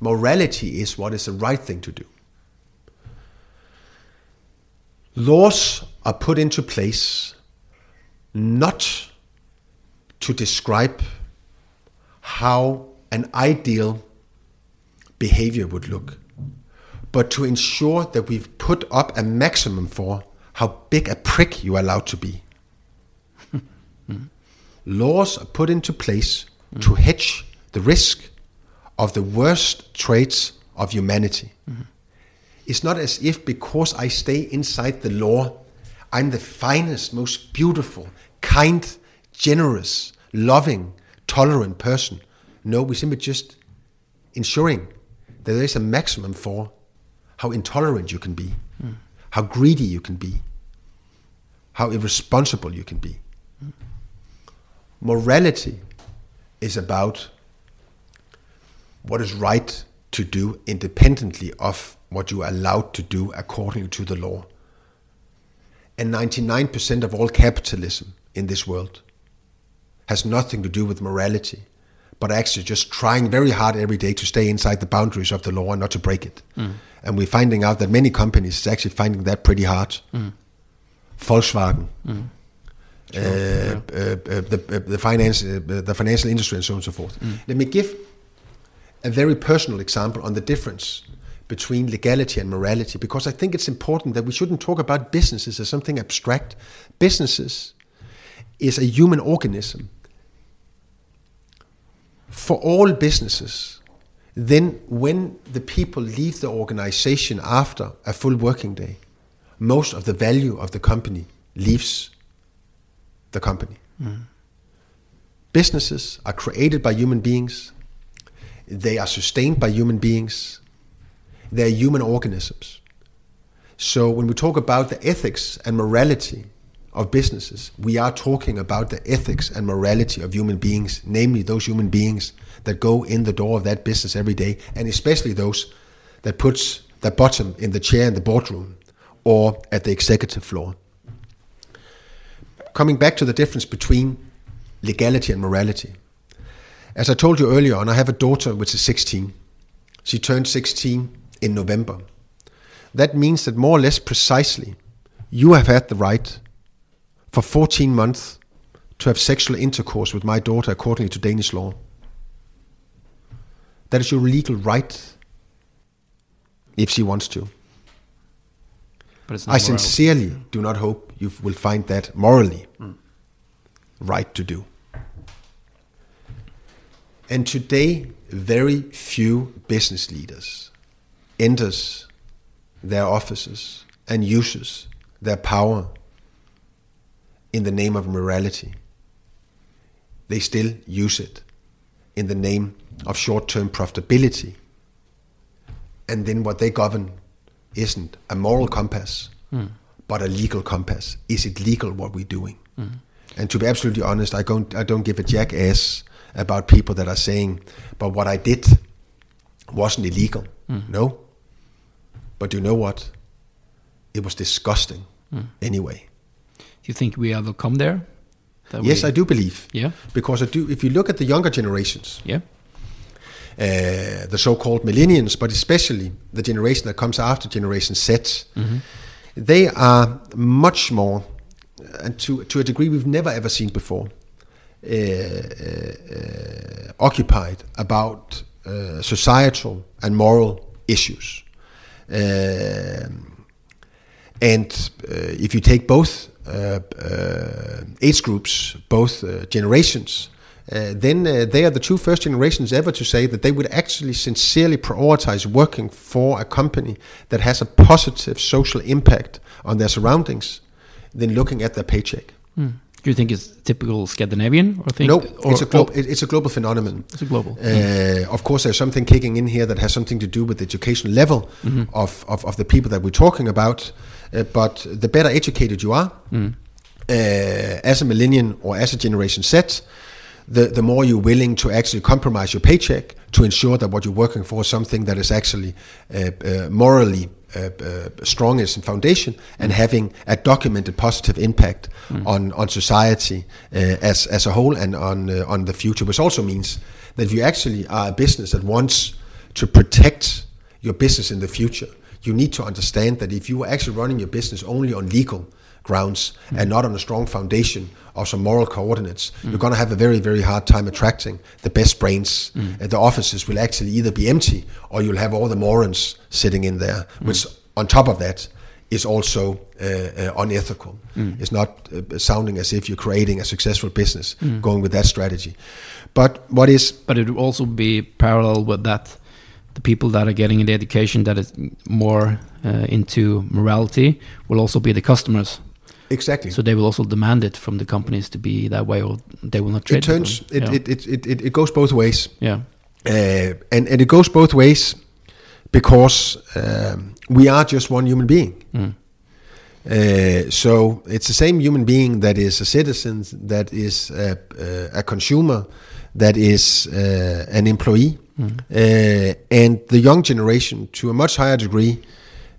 Morality is what is the right thing to do. Laws are put into place not to describe how an ideal behavior would look, but to ensure that we've put up a maximum for how big a prick you are allowed to be. Laws are put into place to mm. hedge the risk of the worst traits of humanity. Mm-hmm. It's not as if because I stay inside the law, I'm the finest, most beautiful, kind, generous, loving, tolerant person. No, we're simply just ensuring that there is a maximum for how intolerant you can be, how greedy you can be, how irresponsible you can be. Morality is about what is right to do independently of what you are allowed to do according to the law. And 99% of all capitalism in this world has nothing to do with morality, but actually just trying very hard every day to stay inside the boundaries of the law and not to break it. And we're finding out that many companies are actually finding that pretty hard. Volkswagen, uh, uh, uh, the, uh, the finance, uh, the financial industry, and so on and so forth. Let me give a very personal example on the difference between legality and morality, because I think it's important that we shouldn't talk about businesses as something abstract. Businesses is a human organism. For all businesses, then when the people leave the organization after a full working day, most of the value of the company leaves the company. Mm. Businesses are created by human beings, they are sustained by human beings, they're human organisms. So when we talk about the ethics and morality of businesses, we are talking about the ethics and morality of human beings, namely those human beings that go in the door of that business every day, and especially those that puts their bottom in the chair in the boardroom or at the executive floor. Coming back to the difference between legality and morality. As I told you earlier on, I have a daughter which is 16. She turned 16 in November. That means that more or less precisely, you have had the right for 14 months to have sexual intercourse with my daughter according to Danish law. That is your legal right if she wants to. But it's I moral. sincerely do not hope you will find that morally mm. right to do. And today, very few business leaders enters their offices and uses their power in the name of morality. They still use it in the name of short-term profitability. And then what they govern isn't a moral compass, hmm. but a legal compass. Is it legal what we're doing? Hmm. And to be absolutely honest, I don't I don't give a jackass about people that are saying, but what I did wasn't illegal. Hmm. No. But you know what? It was disgusting hmm. anyway. Do you think we ever come there? Yes, we- I do believe. Yeah. Because I do if you look at the younger generations, Yeah. uh, the so-called millennials, but especially the generation that comes after Generation Z, mm-hmm. they are much more, and to to a degree we've never ever seen before, occupied about uh, societal and moral issues. Um, and uh, if you take both uh, uh, age groups, both uh, generations, uh, then uh, they are the two first generations ever to say that they would actually sincerely prioritize working for a company that has a positive social impact on their surroundings than looking at their paycheck. Do you think it's typical Scandinavian or think No, or, it's a global. it's a global phenomenon. It's a global. Uh, of course, there's something kicking in here that has something to do with the education level of, of, of the people that we're talking about. Uh, but the better educated you are, uh, as a millennial or as a Generation Z, the, the more you're willing to actually compromise your paycheck to ensure that what you're working for is something that is actually uh, uh, morally uh, uh, strong as a foundation and having a documented positive impact on, on society uh, as, as a whole and on, uh, on the future, which also means that if you actually are a business that wants to protect your business in the future, you need to understand that if you are actually running your business only on legal grounds and not on a strong foundation of some moral coordinates, you're going to have a very, very hard time attracting the best brains. Uh, the offices will actually either be empty or you'll have all the morons sitting in there, which on top of that is also uh, uh, unethical. It's not uh, sounding as if you're creating a successful business going with that strategy. But what is but it would also be parallel with that. The people that are getting the education that is more uh, into morality will also be the customers. Exactly So they will also demand it from the companies to be that way, or they will not trade. it turns them. it, yeah. it, it, it, it, goes both ways. yeah. Uh, and, and it goes both ways because um, we are just one human being. Mm. Uh, so it's the same human being that is a citizen, that is a, a, a consumer, that is uh, an employee, uh, and the young generation, to a much higher degree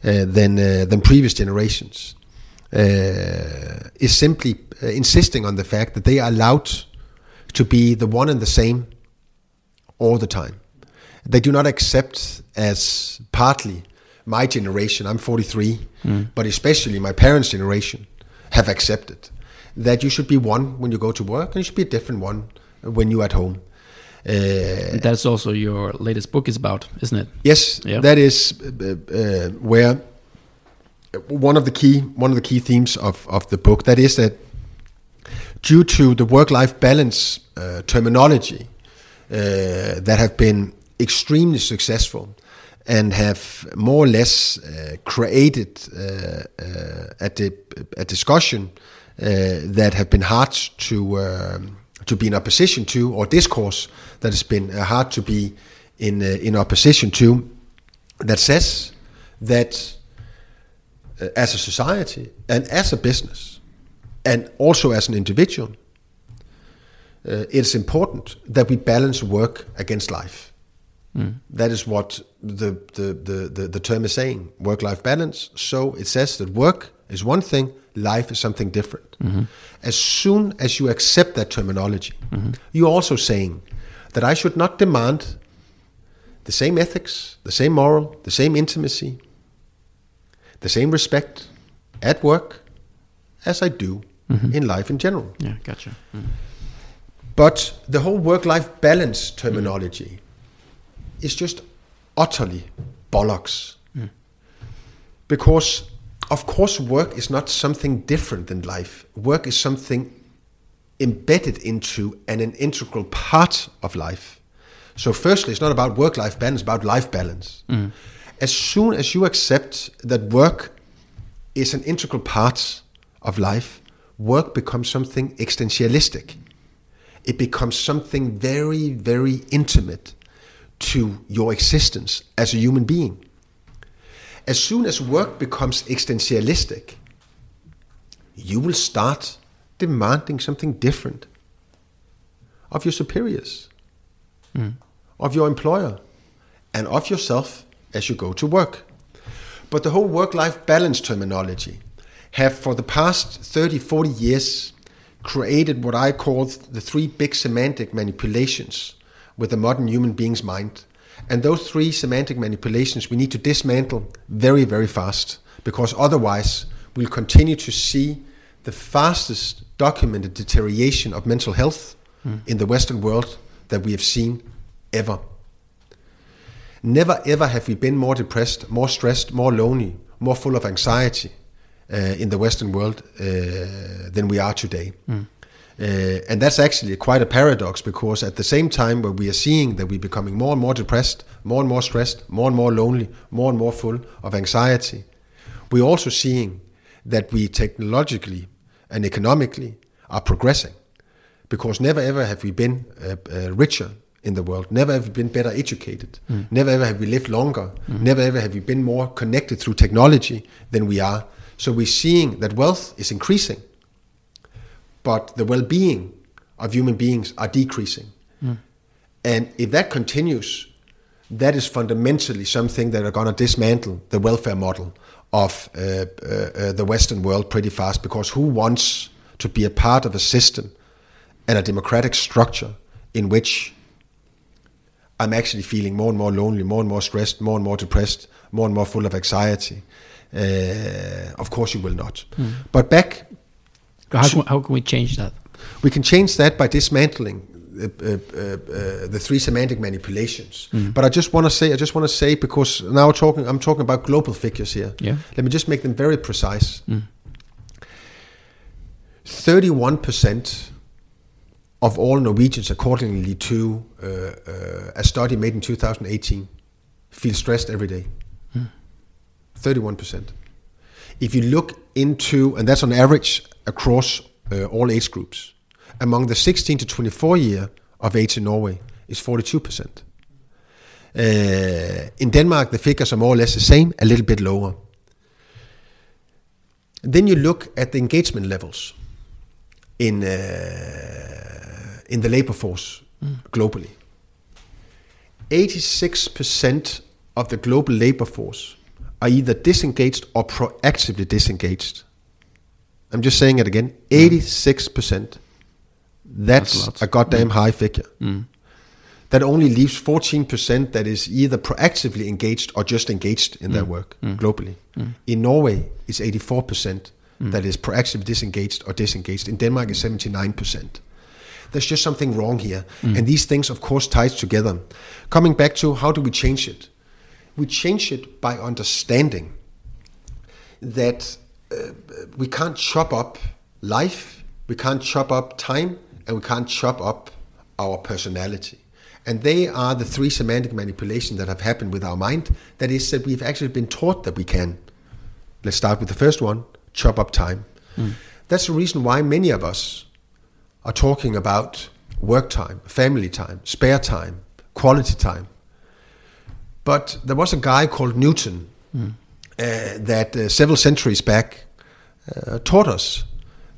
uh, than uh, than previous generations, uh, is simply uh, insisting on the fact that they are allowed to be the one and the same all the time. They do not accept as partly my generation, I'm 43, but especially my parents' generation, have accepted that you should be one when you go to work and you should be a different one when you're at home. Uh, That's also your latest book is about, isn't it? Yes, Yeah. that is uh, uh, where one of the key one of the key themes of, of the book that is that due to the work life balance uh, terminology uh, that have been extremely successful and have more or less uh, created uh, uh, a, di- a discussion uh, that have been hard to um to be in opposition to, or discourse that has been hard to be in in opposition to, that says that Uh, as a society and as a business, and also as an individual, uh, it's important that we balance work against life. Hmm. That is what the, the, the, the, the term is saying work life balance. So it says that work is one thing, life is something different. Mm-hmm. As soon as you accept that terminology, mm-hmm. you're also saying that I should not demand the same ethics, the same moral, the same intimacy, the same respect at work as I do mm-hmm. in life in general. Yeah, gotcha. Mm. But the whole work life balance terminology mm-hmm. is just utterly bollocks. Mm. Because, of course, work is not something different than life. Work is something embedded into and an integral part of life. So, firstly, it's not about work life balance, it's about life balance. Mm. As soon as you accept that work is an integral part of life, work becomes something existentialistic. It becomes something very, very intimate to your existence as a human being. As soon as work becomes existentialistic, you will start demanding something different of your superiors, hmm. of your employer, and of yourself as you go to work. But the whole work life balance terminology have for the past 30, 40 years created what I call the three big semantic manipulations with the modern human being's mind. And those three semantic manipulations we need to dismantle very, very fast because otherwise we'll continue to see the fastest documented deterioration of mental health hmm. in the Western world that we have seen ever. Never ever have we been more depressed, more stressed, more lonely, more full of anxiety uh, in the Western world uh, than we are today. Uh, and that's actually quite a paradox because at the same time where we are seeing that we're becoming more and more depressed, more and more stressed, more and more lonely, more and more full of anxiety, we're also seeing that we technologically and economically are progressing because never ever have we been uh, uh, richer in the world, never have we been better educated, never ever have we lived longer, never ever have we been more connected through technology than we are. So we're seeing that wealth is increasing, but the well-being of human beings are decreasing. And if that continues, that is fundamentally something that are going to dismantle the welfare model of uh, uh, uh, the Western world pretty fast. Because who wants to be a part of a system and a democratic structure in which I'm actually feeling more and more lonely, more and more stressed, more and more depressed, more and more full of anxiety? Uh, of course, you will not. But back How can, how can we change that? we can change that by dismantling uh, uh, uh, the three semantic manipulations. But I just want to say, I just want to say because now talking, I'm talking about global figures here. Yeah. Let me just make them very precise. Thirty-one percent of all Norwegians, accordingly to uh, uh, a study made in 2018, feel stressed every day. 31%. If you look into, and that's on average across uh, all age groups, among the 16 to 24 year of age in Norway is 42%. Uh, in Denmark, the figures are more or less the same, a little bit lower. Then you look at the engagement levels in uh, in the labor force globally. 86% of the global labor force are either disengaged or proactively disengaged. I'm just saying it again mm. 86%. That's, lots. a goddamn mm. high figure. Mm. That only leaves 14% that is either proactively engaged or just engaged in their work globally. In Norway, it's 84% that is proactively disengaged or disengaged. In Denmark, it's 79% there's just something wrong here. And these things, of course, ties together. Coming back to how do we change it? We change it by understanding that uh, we can't chop up life, we can't chop up time, and we can't chop up our personality. And they are the three semantic manipulations that have happened with our mind. That is, that we've actually been taught that we can. Let's start with the first one chop up time. That's the reason why many of us are talking about work time, family time, spare time, quality time. But there was a guy called Newton uh, that uh, several centuries back uh, taught us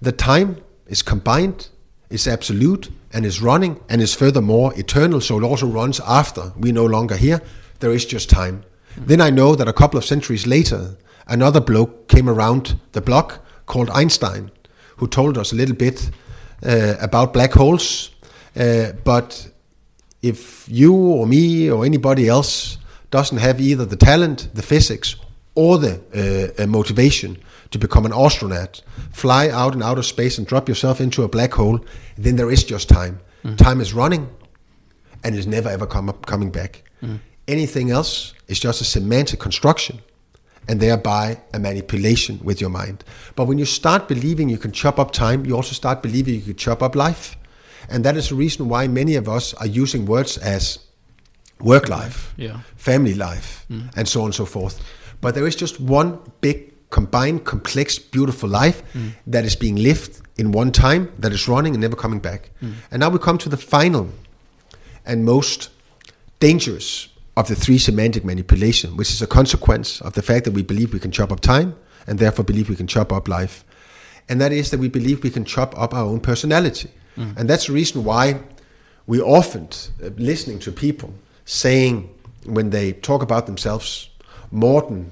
that time is combined, is absolute, and is running, and is furthermore eternal, so it also runs after we no longer here. There is just time. Then I know that a couple of centuries later, another bloke came around the block called Einstein, who told us a little bit uh, about black holes. Uh, but if you or me or anybody else doesn't have either the talent, the physics, or the uh, uh, motivation to become an astronaut, fly out in outer space and drop yourself into a black hole, then there is just time. Time is running and is never ever come up, coming back. Anything else is just a semantic construction and thereby a manipulation with your mind. But when you start believing you can chop up time, you also start believing you can chop up life. And that is the reason why many of us are using words as work life, Yeah. family life, and so on and so forth. But there is just one big, combined, complex, beautiful life that is being lived in one time, that is running and never coming back. And now we come to the final and most dangerous of the three semantic manipulation, which is a consequence of the fact that we believe we can chop up time and therefore believe we can chop up life. And that is that we believe we can chop up our own personality. And that's the reason why we often uh, listening to people saying when they talk about themselves, Morten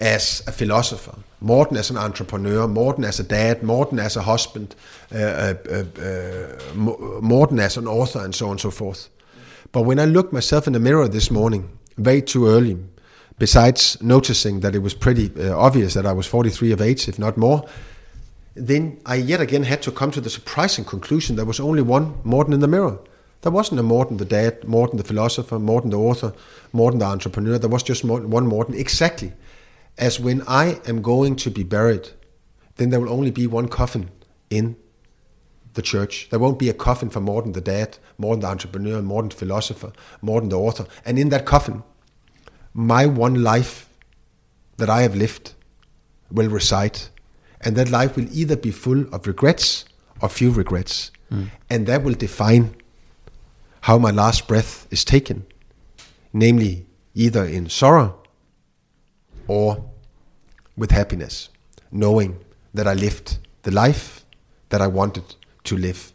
as a philosopher, Morten as an entrepreneur, Morten as a dad, Morten as a husband, uh, uh, uh, uh, Mo- as an author, and so on and so forth. But when I looked myself in the mirror this morning, way too early, besides noticing that it was pretty uh, obvious that I was 43 of age, if not more, then I yet again had to come to the surprising conclusion there was only one Morten in the mirror. There wasn't a Morten the dad, Morten the philosopher, Morten the author, Morten the entrepreneur. There was just one Morten, exactly as when I am going to be buried, then there will only be one coffin in the church. There won't be a coffin for Morten the dad, Morten the entrepreneur, Morten the philosopher, Morten the author. And in that coffin, my one life that I have lived will reside. And that life will either be full of regrets or few regrets. Hmm. And that will define how my last breath is taken, namely either in sorrow or with happiness, knowing that I lived the life that I wanted to live.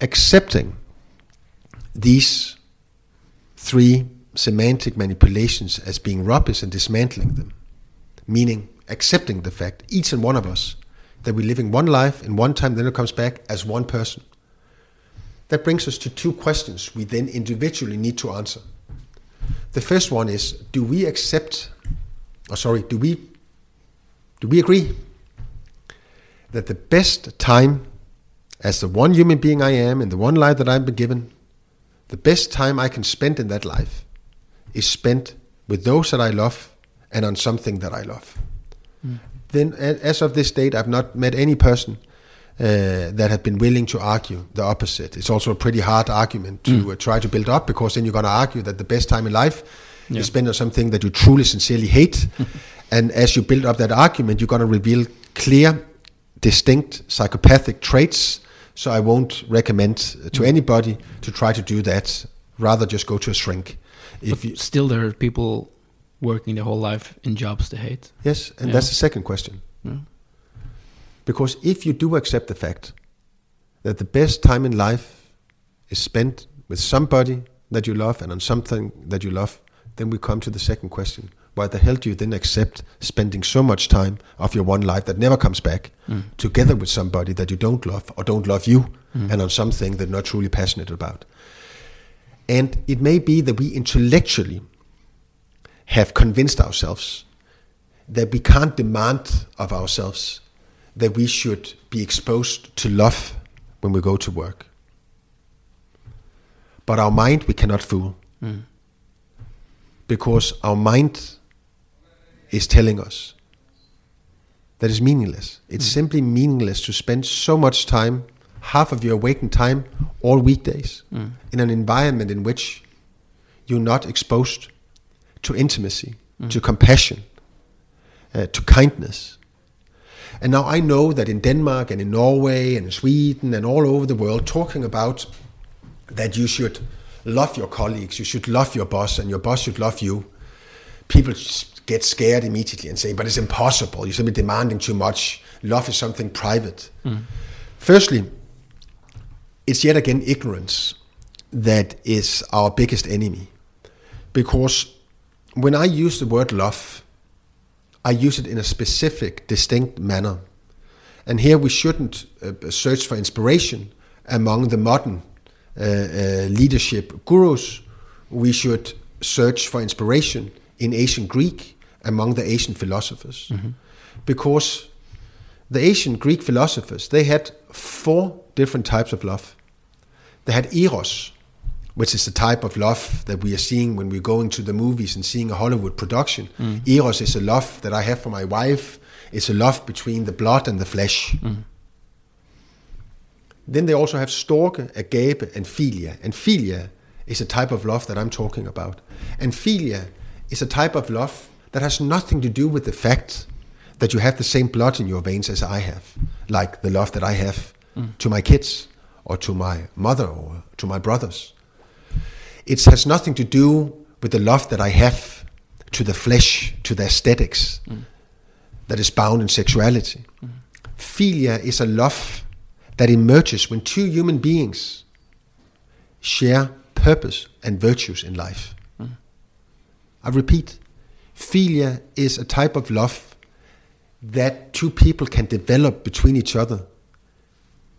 Accepting these three semantic manipulations as being rubbish and dismantling them, meaning accepting the fact, each and one of us, that we're living one life in one time, then it comes back as one person. That brings us to two questions we then individually need to answer. The first one is do we accept, or sorry, do we, do we agree that the best time as the one human being I am in the one life that I've been given, the best time I can spend in that life is spent with those that I love and on something that I love. Then, as of this date, I've not met any person uh, that have been willing to argue the opposite. It's also a pretty hard argument to uh, try to build up because then you're going to argue that the best time in life Yeah. is spent on something that you truly, sincerely hate. and as you build up that argument, you're going to reveal clear, distinct psychopathic traits. So I won't recommend to mm. anybody to try to do that. Rather, just go to a shrink. If you, Still, there are people working their whole life in jobs they hate. yes, and Yeah. that's the second question. Yeah. Because if you do accept the fact that the best time in life is spent with somebody that you love and on something that you love, then we come to the second question. Why the hell do you then accept spending so much time of your one life that never comes back mm. together with somebody that you don't love or don't love you mm. and on something that you're not truly passionate about? And it may be that we intellectually have convinced ourselves that we can't demand of ourselves that we should be exposed to love when we go to work. But our mind we cannot fool. Mm. Because our mind is telling us that it's meaningless. It's hmm. simply meaningless to spend so much time, half of your waking time, all weekdays, hmm. in an environment in which you're not exposed to intimacy, hmm. to compassion, uh, to kindness. And now I know that in Denmark and in Norway and in Sweden and all over the world, talking about that you should love your colleagues, you should love your boss, and your boss should love you, people get scared immediately and say, but it's impossible. You're simply demanding too much. Love is something private. Firstly, it's yet again ignorance that is our biggest enemy. Because when I use the word love, I use it in a specific, distinct manner. And here we shouldn't uh, search for inspiration among the modern uh, uh, leadership gurus. We should search for inspiration in ancient Greek among the ancient philosophers. Because the ancient Greek philosophers, they had four different types of love. They had eros, which is the type of love that we are seeing when we're going to the movies and seeing a Hollywood production. Mm. Eros is a love that I have for my wife. It's a love between the blood and the flesh. Mm. Then they also have storge, agape, and philia. And philia is a type of love that I'm talking about. And philia is a type of love that has nothing to do with the fact that you have the same blood in your veins as I have, like the love that I have to my kids or to my mother or to my brothers. It has nothing to do with the love that I have to the flesh, to the aesthetics that is bound in sexuality. Philia is a love that emerges when two human beings share purpose and virtues in life. I repeat, philia is a type of love that two people can develop between each other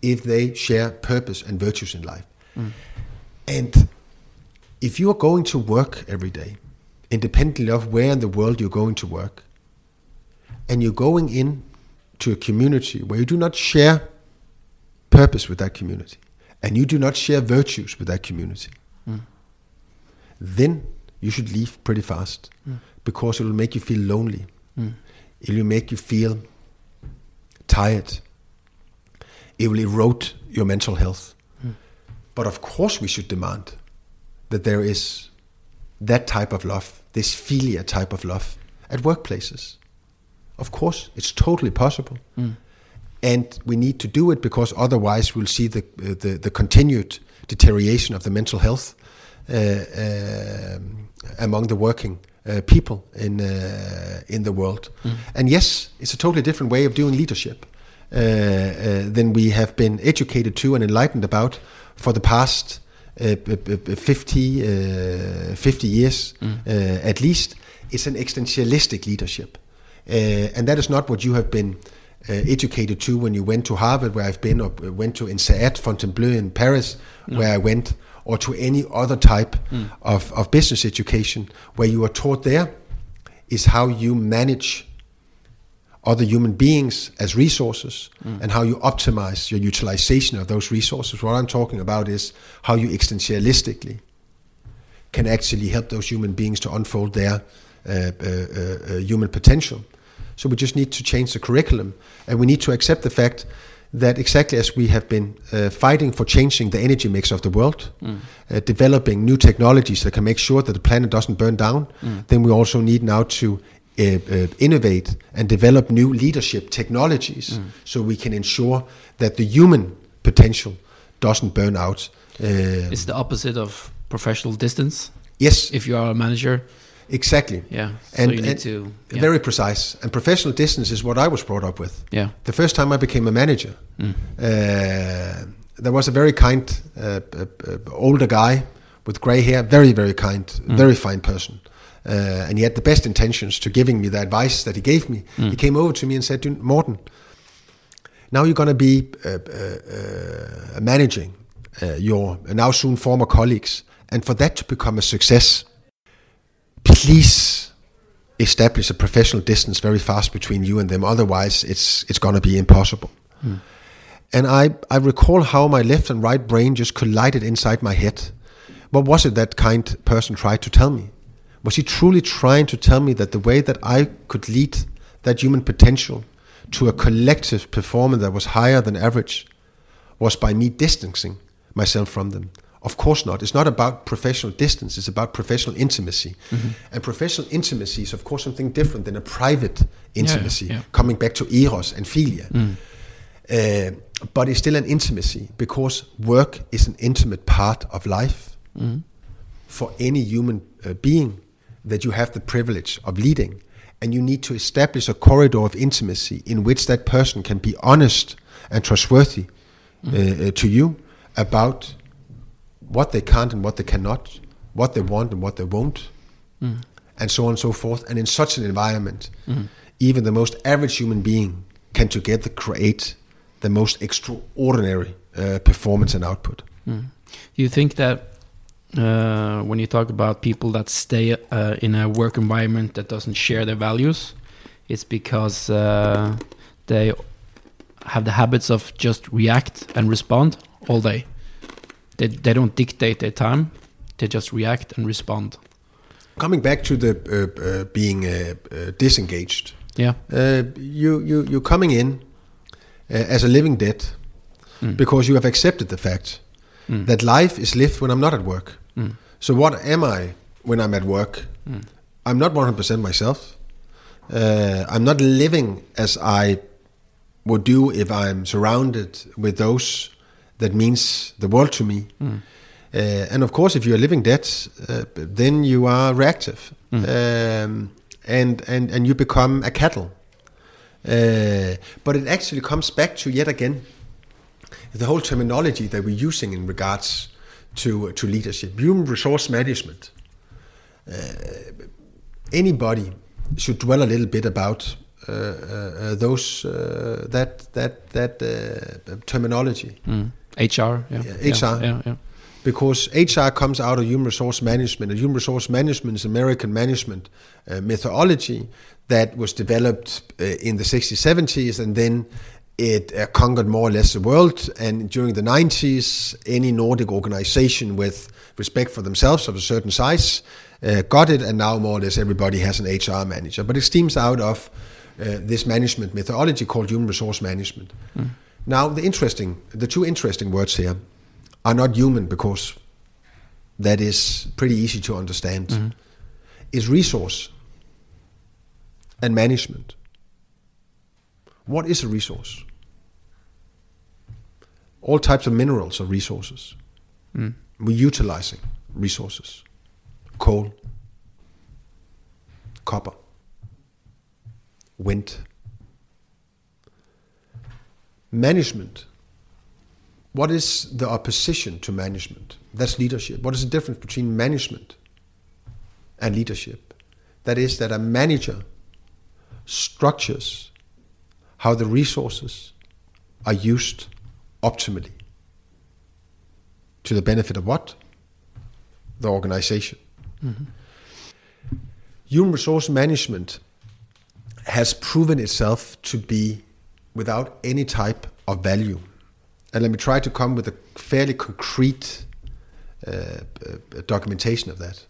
if they share purpose and virtues in life. Mm. And if you are going to work every day, independently of where in the world you're going to work, and you're going in to a community where you do not share purpose with that community, and you do not share virtues with that community, mm. then you should leave pretty fast mm. Because it will make you feel lonely. It will make you feel tired. It will erode your mental health. But of course, we should demand that there is that type of love, this philia type of love, at workplaces. Of course, it's totally possible. And we need to do it because otherwise we'll see the, uh, the, the continued deterioration of the mental health uh, um, among the working uh, people in, uh, in the world. And yes, it's a totally different way of doing leadership uh, uh, than we have been educated to and enlightened about for the past uh, b- b- b- 50, uh, 50 years uh, at least. It's an existentialistic leadership. Uh, and that is not what you have been uh, educated to when you went to Harvard, where I've been, or went to INSEAD, Fontainebleau in Paris, where I went, or to any other type of, of business education, where you are taught there is how you manage other human beings as resources and how you optimize your utilization of those resources. What I'm talking about is how you existentialistically can actually help those human beings to unfold their uh, uh, uh, uh, human potential. So we just need to change the curriculum, and we need to accept the fact that exactly as we have been uh, fighting for changing the energy mix of the world, uh, developing new technologies that can make sure that the planet doesn't burn down, then we also need now to uh, uh, innovate and develop new leadership technologies so we can ensure that the human potential doesn't burn out. Uh, It's the opposite of professional distance. yes, If you are a manager, exactly. yeah. So And, you need to. Yeah. very precise. And professional distance is what I was brought up with. yeah. The first time I became a manager, uh, there was a very kind uh, uh, older guy with grey hair, very, very kind, very fine person. Uh, and he had the best intentions to giving me the advice that he gave me. He came over to me and said, "Du- Morten, now you're going to be uh, uh, uh, managing uh, your now soon former colleagues. And for that to become a success, please establish a professional distance very fast between you and them. Otherwise, it's it's going to be impossible. Hmm. And I, I recall how my left and right brain just collided inside my head. What was it that kind person tried to tell me? Was he truly trying to tell me that the way that I could lead that human potential to a collective performance that was higher than average was by me distancing myself from them? Of course not. It's not about professional distance, it's about professional intimacy. And professional intimacy is, of course, something different than a private intimacy, yeah. coming back to eros and philia. Uh, but it's still an intimacy because work is an intimate part of life for any human uh, being that you have the privilege of leading. And you need to establish a corridor of intimacy in which that person can be honest and trustworthy uh, uh, to you about what they can't and what they cannot, what they want and what they won't, and so on and so forth. And in such an environment, even the most average human being can together create the most extraordinary uh, performance and output. Do you think that uh, when you talk about people that stay uh, in a work environment that doesn't share their values, it's because uh, they have the habits of just react and respond all day. They, they don't dictate their time. they just react and respond. Coming back to the uh, uh, being uh, uh, disengaged, Yeah. uh, you you you're coming in uh, as a living dead Mm. because you have accepted the fact Mm. that life is lived when I'm not at work. Mm. So what am I when I'm at work? Mm. I'm not 100% myself. Uh, I'm not living as I would do if I'm surrounded with those that means the world to me. Mm. Uh, and of course, if you're living that, uh, then you are reactive, Mm. um, and and and you become a cattle. Uh, but it actually comes back to yet again the whole terminology that we're using in regards to to leadership, human resource management. Uh, anybody should dwell a little bit about uh, uh, uh, those uh, that that that uh, terminology Mm. HR. Yeah. Yeah, HR. Yeah. Yeah. because HR comes out of human resource management, and human resource management is American management uh, methodology that was developed uh, in the 60s, 70s, and then it uh, conquered more or less the world. And during the 90s, any Nordic organization with respect for themselves of a certain size uh, got it, and now more or less everybody has an HR manager. But it stems out of uh, this management methodology called human resource management. Now, the interesting, the two interesting words here are not human because that is pretty easy to understand. Is resource and management. What is a resource? All types of minerals are resources. Mm. We're utilizing resources. Coal, copper, wind. Management what is the opposition to management? That's leadership. What is the difference between management and leadership? That is that a manager structures how the resources are used optimally to the benefit of what? The organization. Mm-hmm. Human resource management has proven itself to be without any type of value and let me try to come with a fairly concrete uh, uh, documentation of that.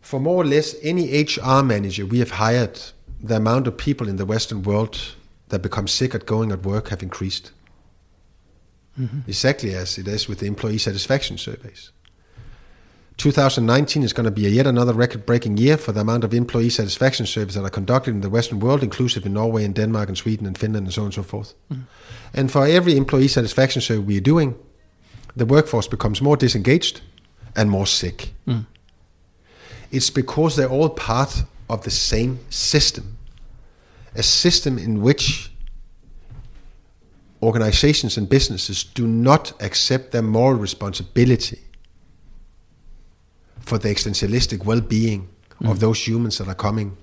For more or less any HR manager we have hired, the amount of people in the Western world that become sick at going at work have increased. Exactly as it is with the employee satisfaction surveys. 2019 is going to be a yet another record-breaking year for the amount of employee satisfaction surveys that are conducted in the Western world, inclusive in Norway and Denmark and Sweden and Finland and so on and so forth. And for every employee satisfaction survey we are doing, the workforce becomes more disengaged and more sick. Mm. It's because they're all part of the same system, a system in which organizations and businesses do not accept their moral responsibility for the existentialistic well-being of mm. those humans that are coming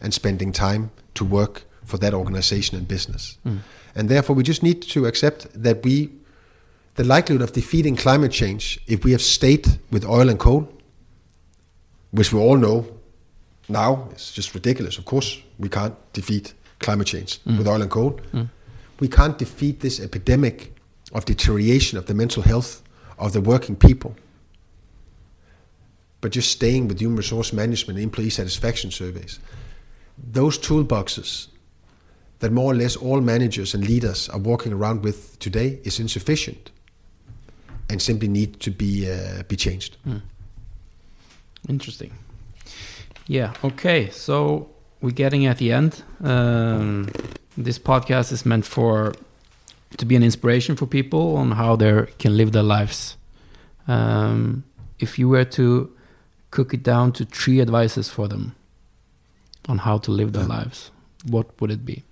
and spending time to work for that organization and business. Mm. And therefore, we just need to accept that we, the likelihood of defeating climate change, if we have stayed with oil and coal, which we all know now is just ridiculous. Of course, we can't defeat climate change mm. with oil and coal. We can't defeat this epidemic of deterioration of the mental health of the working people but just staying with human resource management and employee satisfaction surveys. Those toolboxes that more or less all managers and leaders are walking around with today is insufficient and simply need to be uh, be changed. Interesting. Yeah. Okay. So we're getting at the end. Um, this podcast is meant for to be an inspiration for people on how they can live their lives. Um, if you were to cook it down to three advices for them on how to live their lives, what would it be?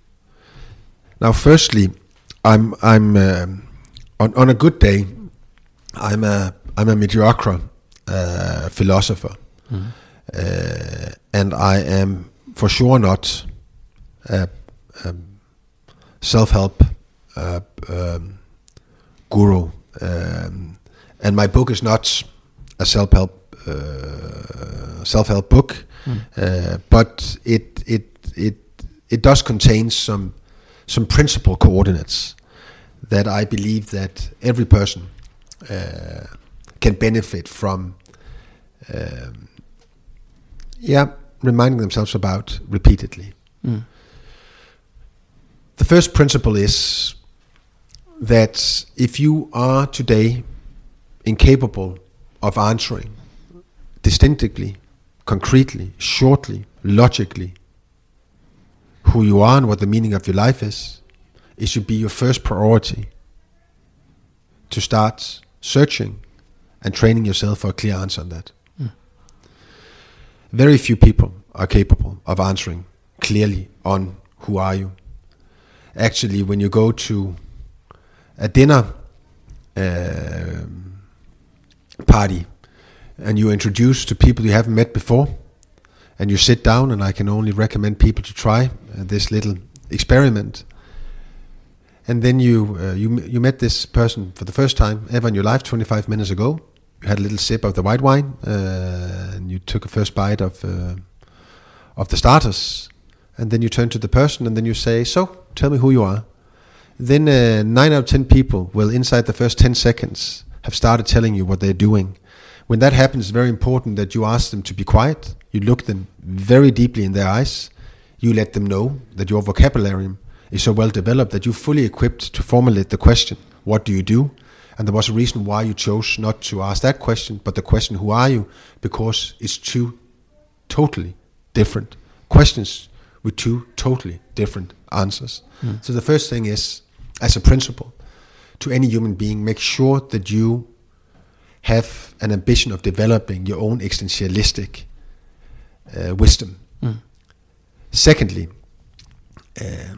Now, firstly, I'm I'm um, on on a good day, I'm a I'm a mediocre uh, philosopher, uh, and I am for sure not a, a self-help uh, um, guru, um, and my book is not a self-help uh, self-help book, uh, but it it it it does contain some some principal coordinates that I believe that every person uh, can benefit from, um, yeah, reminding themselves about repeatedly. Mm. The first principle is that if you are today incapable of answering distinctively, concretely, shortly, logically who you are and what the meaning of your life is, it should be your first priority to start searching and training yourself for a clear answer on that. Mm. Very few people are capable of answering clearly on who are you. Actually, when you go to a dinner um party and you're introduced to people you haven't met before, and you sit down, and I can only recommend people to try uh, this little experiment. And then you uh, you you met this person for the first time ever in your life 25 minutes ago. You had a little sip of the white wine, uh, and you took a first bite of uh, of the starters, and then you turn to the person, and then you say, "So, tell me who you are." Then uh, nine out of ten people will, inside the first 10 seconds, have started telling you what they're doing. When that happens, it's very important that you ask them to be quiet. You look them very deeply in their eyes. You let them know that your vocabulary is so well developed that you're fully equipped to formulate the question, What do you do? And there was a reason why you chose not to ask that question, but the question, Who are you? Because it's two totally different questions with two totally different answers. Hmm. So the first thing is, as a principle, to any human being, make sure that you have an ambition of developing your own existentialistic uh, wisdom. Mm. Secondly, uh,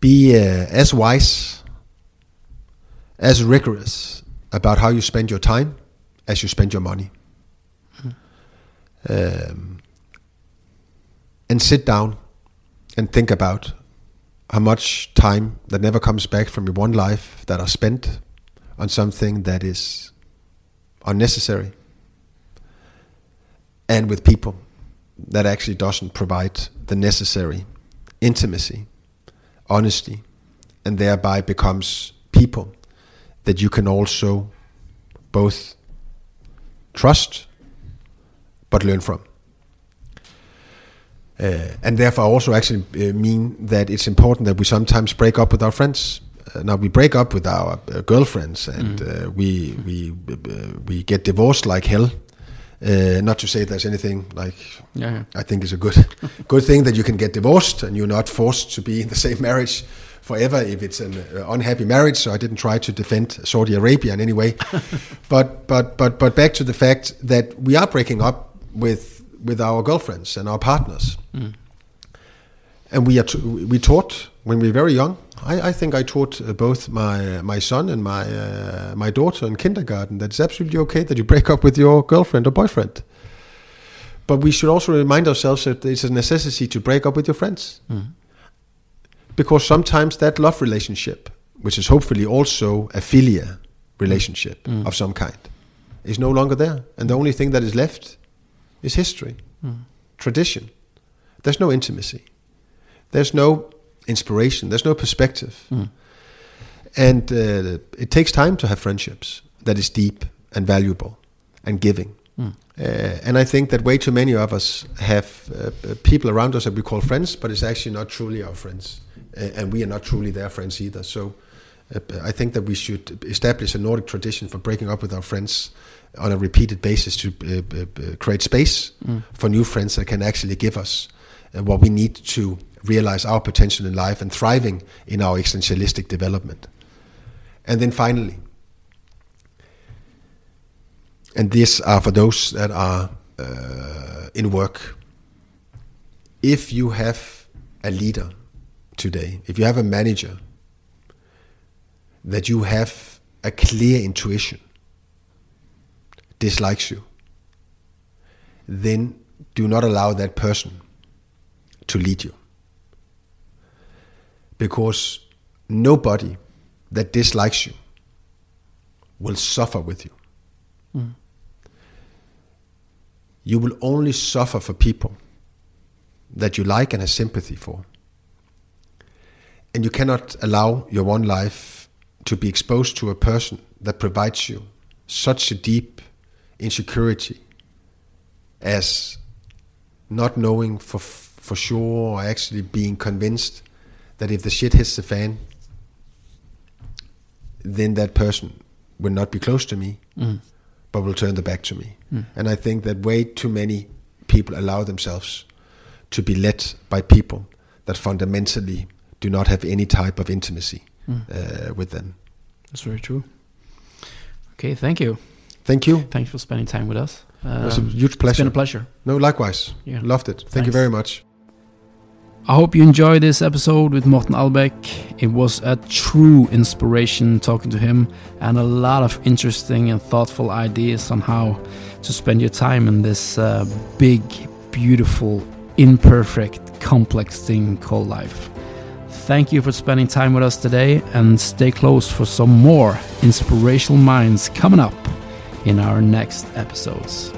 be uh, as wise, as rigorous about how you spend your time as you spend your money. Um, and sit down and think about how much time that never comes back from your one life that are spent on something that is unnecessary and with people that actually doesn't provide the necessary intimacy, honesty, and thereby becomes people that you can also both trust but learn from. Uh, and therefore also actually uh, mean that it's important that we sometimes break up with our friends. Uh, now we break up with our uh, girlfriends and uh, we we uh, we get divorced like hell. Uh, not to say there's anything like Yeah, yeah. I think it's a good good thing that you can get divorced and you're not forced to be in the same marriage forever if it's an uh, unhappy marriage. So I didn't try to defend Saudi Arabia in any way, but but but but back to the fact that we are breaking up with with our girlfriends and our partners, and we are t- we taught when we were very young. I, I think I taught uh, both my my son and my uh, my daughter in kindergarten that it's absolutely okay that you break up with your girlfriend or boyfriend. But we should also remind ourselves that it's a necessity to break up with your friends. Because sometimes that love relationship, which is hopefully also a philia relationship of some kind, is no longer there. And the only thing that is left is history, tradition. There's no intimacy. There's no inspiration. There's no perspective. And uh, it takes time to have friendships that is deep and valuable and giving. Uh, and I think that way too many of us have uh, people around us that we call friends, but it's actually not truly our friends. Uh, and we are not truly their friends either. So uh, I think that we should establish a Nordic tradition for breaking up with our friends on a repeated basis to uh, uh, uh, create space for new friends that can actually give us uh, what we need to realize our potential in life and thriving in our existentialistic development. And then finally, and these are for those that are uh, in work. If you have a leader today, if you have a manager, that you have a clear intuition, dislikes you, then do not allow that person to lead you. Because nobody that dislikes you will suffer with you. You will only suffer for people that you like and have sympathy for. And you cannot allow your one life to be exposed to a person that provides you such a deep insecurity as not knowing for for sure or actually being convinced that if the shit hits the fan, then that person will not be close to me, Mm. but will turn the back to me. Mm. And I think that way too many people allow themselves to be led by people that fundamentally do not have any type of intimacy Mm. uh, with them. That's very true. Okay, thank you. Thank you. Thanks for spending time with us. it was a Um, huge It's pleasure. been a pleasure. no, likewise. Yeah. Loved it. Thank you very much. I hope you enjoyed this episode with Morten Albæk. It was a true inspiration talking to him and a lot of interesting and thoughtful ideas on how to spend your time in this uh, big, beautiful, imperfect, complex thing called life. Thank you for spending time with us today and stay close for some more inspirational minds coming up in our next episodes.